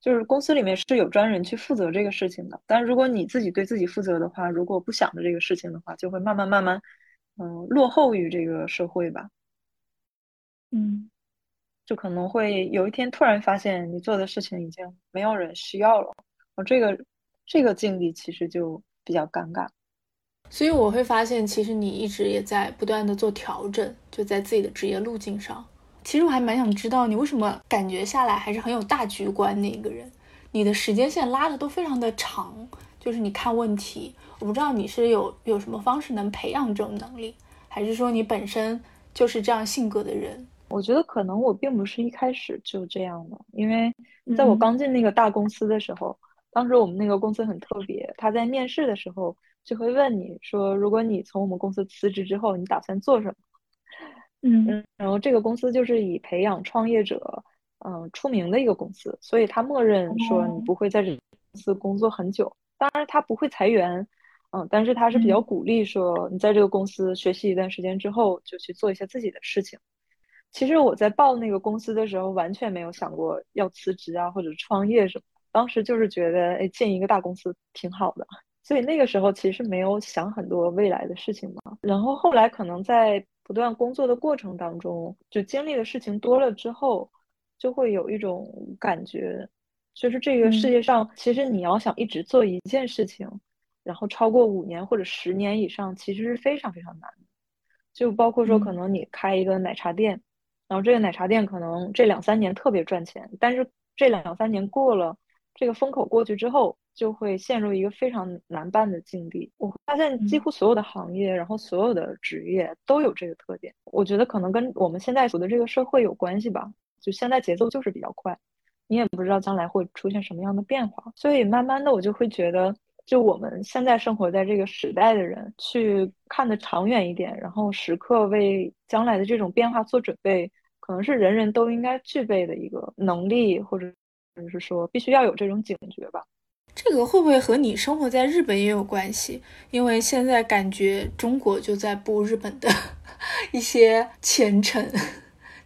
Speaker 2: 就是公司里面是有专人去负责这个事情的，但如果你自己对自己负责的话，如果不想着这个事情的话，就会慢慢慢慢嗯落后于这个社会吧。
Speaker 1: 嗯，
Speaker 2: 就可能会有一天突然发现你做的事情已经没有人需要了，我这个这个境地其实就比较尴尬。
Speaker 1: 所以我会发现，其实你一直也在不断的做调整，就在自己的职业路径上。其实我还蛮想知道，你为什么感觉下来还是很有大局观的一个人？你的时间线拉的都非常的长，就是你看问题，我不知道你是有有什么方式能培养这种能力，还是说你本身就是这样性格的人？
Speaker 2: 我觉得可能我并不是一开始就这样的，因为在我刚进那个大公司的时候，当时我们那个公司很特别，他在面试的时候就会问你说，如果你从我们公司辞职之后，你打算做什么？
Speaker 1: 嗯，
Speaker 2: 然后这个公司就是以培养创业者，嗯，出名的一个公司，所以他默认说你不会在这公司工作很久，当然他不会裁员，嗯，但是他是比较鼓励说你在这个公司学习一段时间之后，就去做一些自己的事情。其实我在报那个公司的时候，完全没有想过要辞职啊，或者创业什么。当时就是觉得，哎，进一个大公司挺好的。所以那个时候其实没有想很多未来的事情嘛。然后后来可能在不断工作的过程当中，就经历的事情多了之后，就会有一种感觉，就是这个世界上，其实你要想一直做一件事情，然后超过五年或者十年以上，其实是非常非常难的。就包括说，可能你开一个奶茶店。然后这个奶茶店可能这两三年特别赚钱，但是这两三年过了，这个风口过去之后，就会陷入一个非常难办的境地。我发现几乎所有的行业，然后所有的职业都有这个特点。我觉得可能跟我们现在处的这个社会有关系吧。就现在节奏就是比较快，你也不知道将来会出现什么样的变化，所以慢慢的我就会觉得。就我们现在生活在这个时代的人，去看得长远一点，然后时刻为将来的这种变化做准备，可能是人人都应该具备的一个能力，或者就就是说必须要有这种警觉吧。
Speaker 1: 这个会不会和你生活在日本也有关系？因为现在感觉中国就在步日本的 一些前程，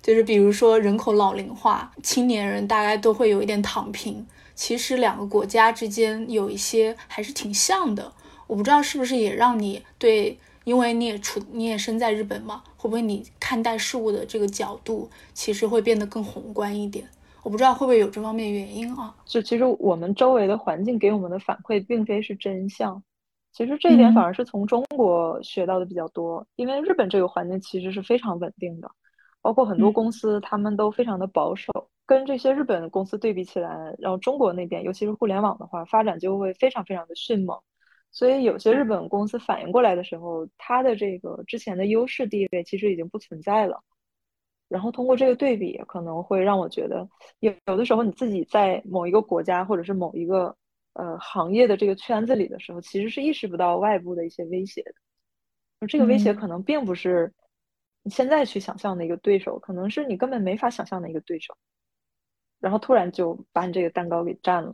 Speaker 1: 就是比如说人口老龄化，青年人大概都会有一点躺平。其实两个国家之间有一些还是挺像的，我不知道是不是也让你对，因为你也处你也身在日本嘛，会不会你看待事物的这个角度其实会变得更宏观一点？我不知道会不会有这方面原因啊？
Speaker 2: 就其实我们周围的环境给我们的反馈并非是真相，其实这一点反而是从中国学到的比较多，因为日本这个环境其实是非常稳定的，包括很多公司他们都非常的保守。跟这些日本的公司对比起来，然后中国那边，尤其是互联网的话，发展就会非常非常的迅猛。所以有些日本公司反应过来的时候，它的这个之前的优势地位其实已经不存在了。然后通过这个对比，可能会让我觉得，有有的时候你自己在某一个国家或者是某一个呃行业的这个圈子里的时候，其实是意识不到外部的一些威胁的。这个威胁可能并不是你现在去想象的一个对手，可能是你根本没法想象的一个对手。然后突然就把你这个蛋糕给占了，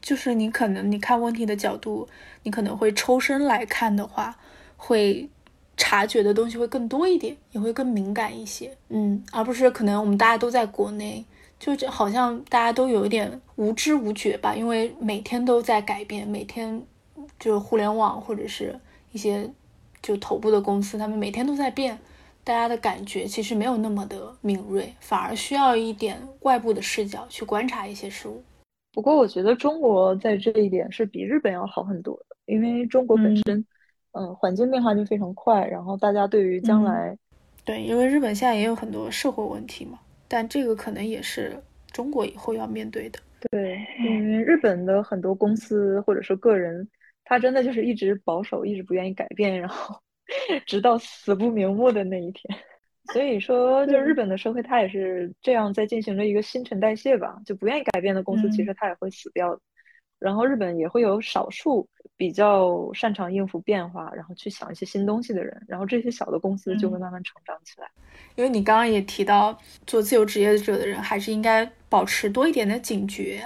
Speaker 1: 就是你可能你看问题的角度，你可能会抽身来看的话，会察觉的东西会更多一点，也会更敏感一些，嗯，而不是可能我们大家都在国内，就这好像大家都有一点无知无觉吧，因为每天都在改变，每天就互联网或者是一些就头部的公司，他们每天都在变。大家的感觉其实没有那么的敏锐，反而需要一点外部的视角去观察一些事物。
Speaker 2: 不过，我觉得中国在这一点是比日本要好很多的，因为中国本身，嗯，环境变化就非常快，然后大家对于将来，
Speaker 1: 对，因为日本现在也有很多社会问题嘛，但这个可能也是中国以后要面对的。
Speaker 2: 对，因为日本的很多公司或者说个人，他真的就是一直保守，一直不愿意改变，然后。直到死不瞑目的那一天，所以说，就日本的社会，它也是这样在进行着一个新陈代谢吧。就不愿意改变的公司，其实它也会死掉的。然后日本也会有少数比较擅长应付变化，然后去想一些新东西的人，然后这些小的公司就会慢慢成长起来。
Speaker 1: 因为你刚刚也提到，做自由职业者的人还是应该保持多一点的警觉。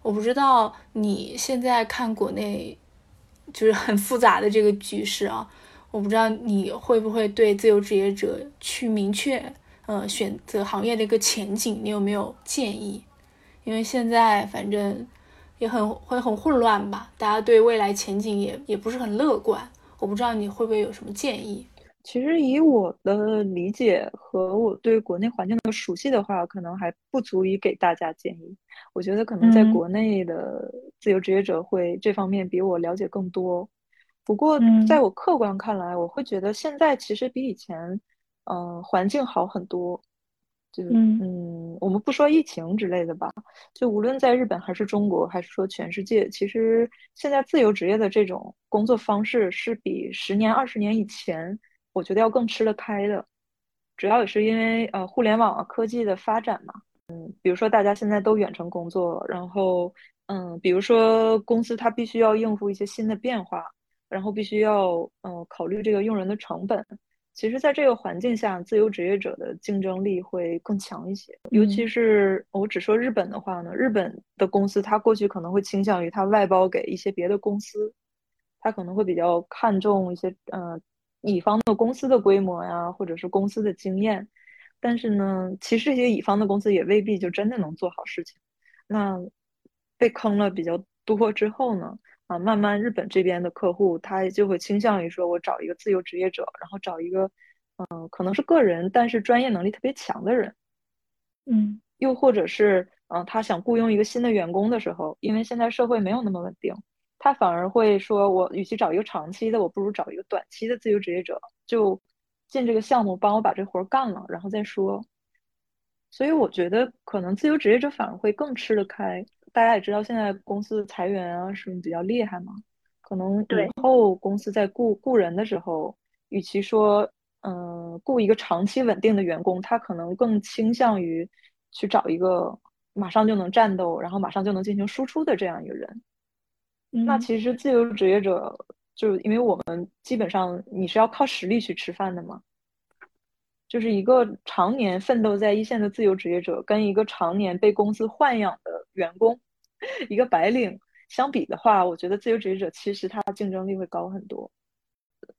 Speaker 1: 我不知道你现在看国内就是很复杂的这个局势啊，我不知道你会不会对自由职业者去明确呃选择行业的一个前景，你有没有建议？因为现在反正。也很会很混乱吧，大家对未来前景也也不是很乐观。我不知道你会不会有什么建议？
Speaker 2: 其实以我的理解和我对国内环境的熟悉的话，可能还不足以给大家建议。我觉得可能在国内的自由职业者会这方面比我了解更多。不过在我客观看来，我会觉得现在其实比以前，嗯，环境好很多。就嗯，我们不说疫情之类的吧，就无论在日本还是中国，还是说全世界，其实现在自由职业的这种工作方式是比十年、二十年以前，我觉得要更吃得开的。主要也是因为呃互联网科技的发展嘛，嗯，比如说大家现在都远程工作，然后嗯，比如说公司它必须要应付一些新的变化，然后必须要嗯考虑这个用人的成本。其实，在这个环境下，自由职业者的竞争力会更强一些。尤其是我只说日本的话呢，日本的公司，它过去可能会倾向于它外包给一些别的公司，它可能会比较看重一些，呃，乙方的公司的规模呀，或者是公司的经验。但是呢，其实这些乙方的公司也未必就真的能做好事情。那被坑了比较多之后呢？啊，慢慢日本这边的客户，他就会倾向于说，我找一个自由职业者，然后找一个，嗯，可能是个人，但是专业能力特别强的人，
Speaker 1: 嗯，
Speaker 2: 又或者是，嗯，他想雇佣一个新的员工的时候，因为现在社会没有那么稳定，他反而会说，我与其找一个长期的，我不如找一个短期的自由职业者，就进这个项目帮我把这活干了，然后再说。所以我觉得，可能自由职业者反而会更吃得开。大家也知道，现在公司裁员啊什么比较厉害嘛，可能以后公司在雇雇人的时候，与其说嗯雇一个长期稳定的员工，他可能更倾向于去找一个马上就能战斗，然后马上就能进行输出的这样一个人。那其实自由职业者，就因为我们基本上你是要靠实力去吃饭的嘛，就是一个常年奋斗在一线的自由职业者，跟一个常年被公司豢养的员工。一个白领相比的话，我觉得自由职业者其实他竞争力会高很多。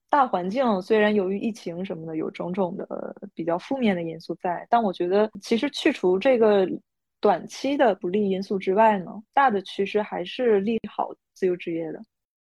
Speaker 2: 大环境虽然由于疫情什么的有种种的比较负面的因素在，但我觉得其实去除这个短期的不利因素之外呢，大的趋势还是利好自由职业的。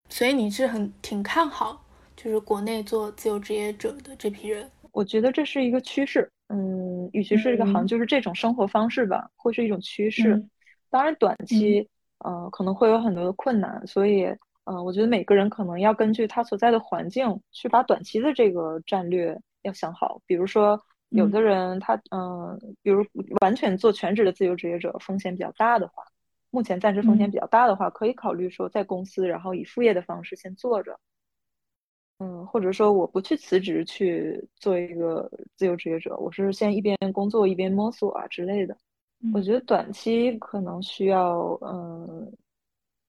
Speaker 1: 所以你是很挺看好，就是国内做自由职业者的这批人。
Speaker 2: 我觉得这是一个趋势，嗯，与其是一个行，就是这种生活方式吧，会是一种趋势。当然，短期，呃，可能会有很多的困难，所以，嗯，我觉得每个人可能要根据他所在的环境，去把短期的这个战略要想好。比如说，有的人他，嗯，比如完全做全职的自由职业者，风险比较大的话，目前暂时风险比较大的话，可以考虑说在公司，然后以副业的方式先做着，嗯，或者说我不去辞职去做一个自由职业者，我是先一边工作一边摸索啊之类的。我觉得短期可能需要嗯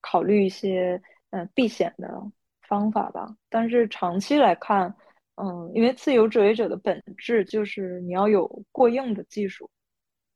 Speaker 2: 考虑一些嗯避险的方法吧，但是长期来看，嗯，因为自由职业者的本质就是你要有过硬的技术，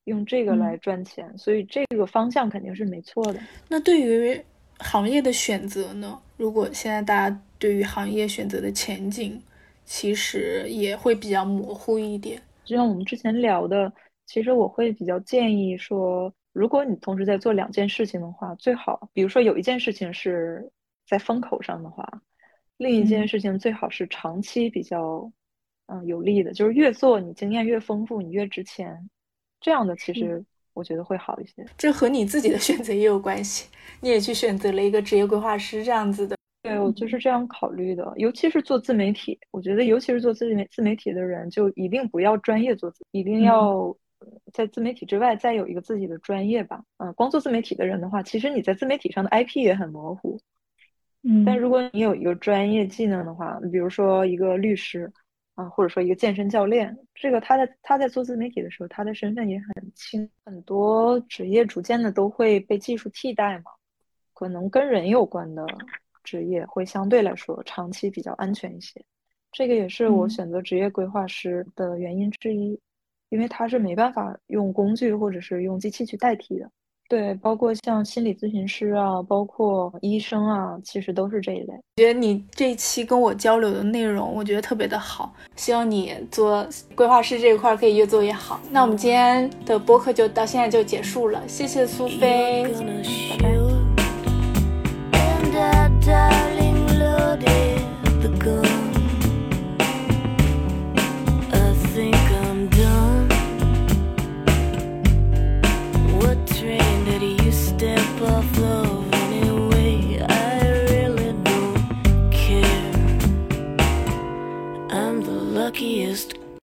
Speaker 2: 用这个来赚钱，所以这个方向肯定是没错的。
Speaker 1: 那对于行业的选择呢？如果现在大家对于行业选择的前景，其实也会比较模糊一点，
Speaker 2: 就像我们之前聊的。其实我会比较建议说，如果你同时在做两件事情的话，最好，比如说有一件事情是在风口上的话，另一件事情最好是长期比较，嗯，有利的，就是越做你经验越丰富，你越值钱，这样的其实我觉得会好一些。
Speaker 1: 这和你自己的选择也有关系，你也去选择了一个职业规划师这样子的。
Speaker 2: 对我就是这样考虑的，尤其是做自媒体，我觉得尤其是做自媒自媒体的人，就一定不要专业做自，一定要。在自媒体之外，再有一个自己的专业吧。嗯，光做自媒体的人的话，其实你在自媒体上的 IP 也很模糊。
Speaker 1: 嗯，
Speaker 2: 但如果你有一个专业技能的话，比如说一个律师啊，或者说一个健身教练，这个他在他在做自媒体的时候，他的身份也很轻。很多职业逐渐的都会被技术替代嘛，可能跟人有关的职业会相对来说长期比较安全一些。这个也是我选择职业规划师的原因之一，因为它是没办法用工具或者是用机器去代替的。对，包括像心理咨询师啊，包括医生啊，其实都是这一类。
Speaker 1: 我觉得你这一期跟我交流的内容，我觉得特别的好。希望你做规划师这一块可以越做越好。那我们今天的播客就到现在就结束了，谢谢苏菲。darling, loaded.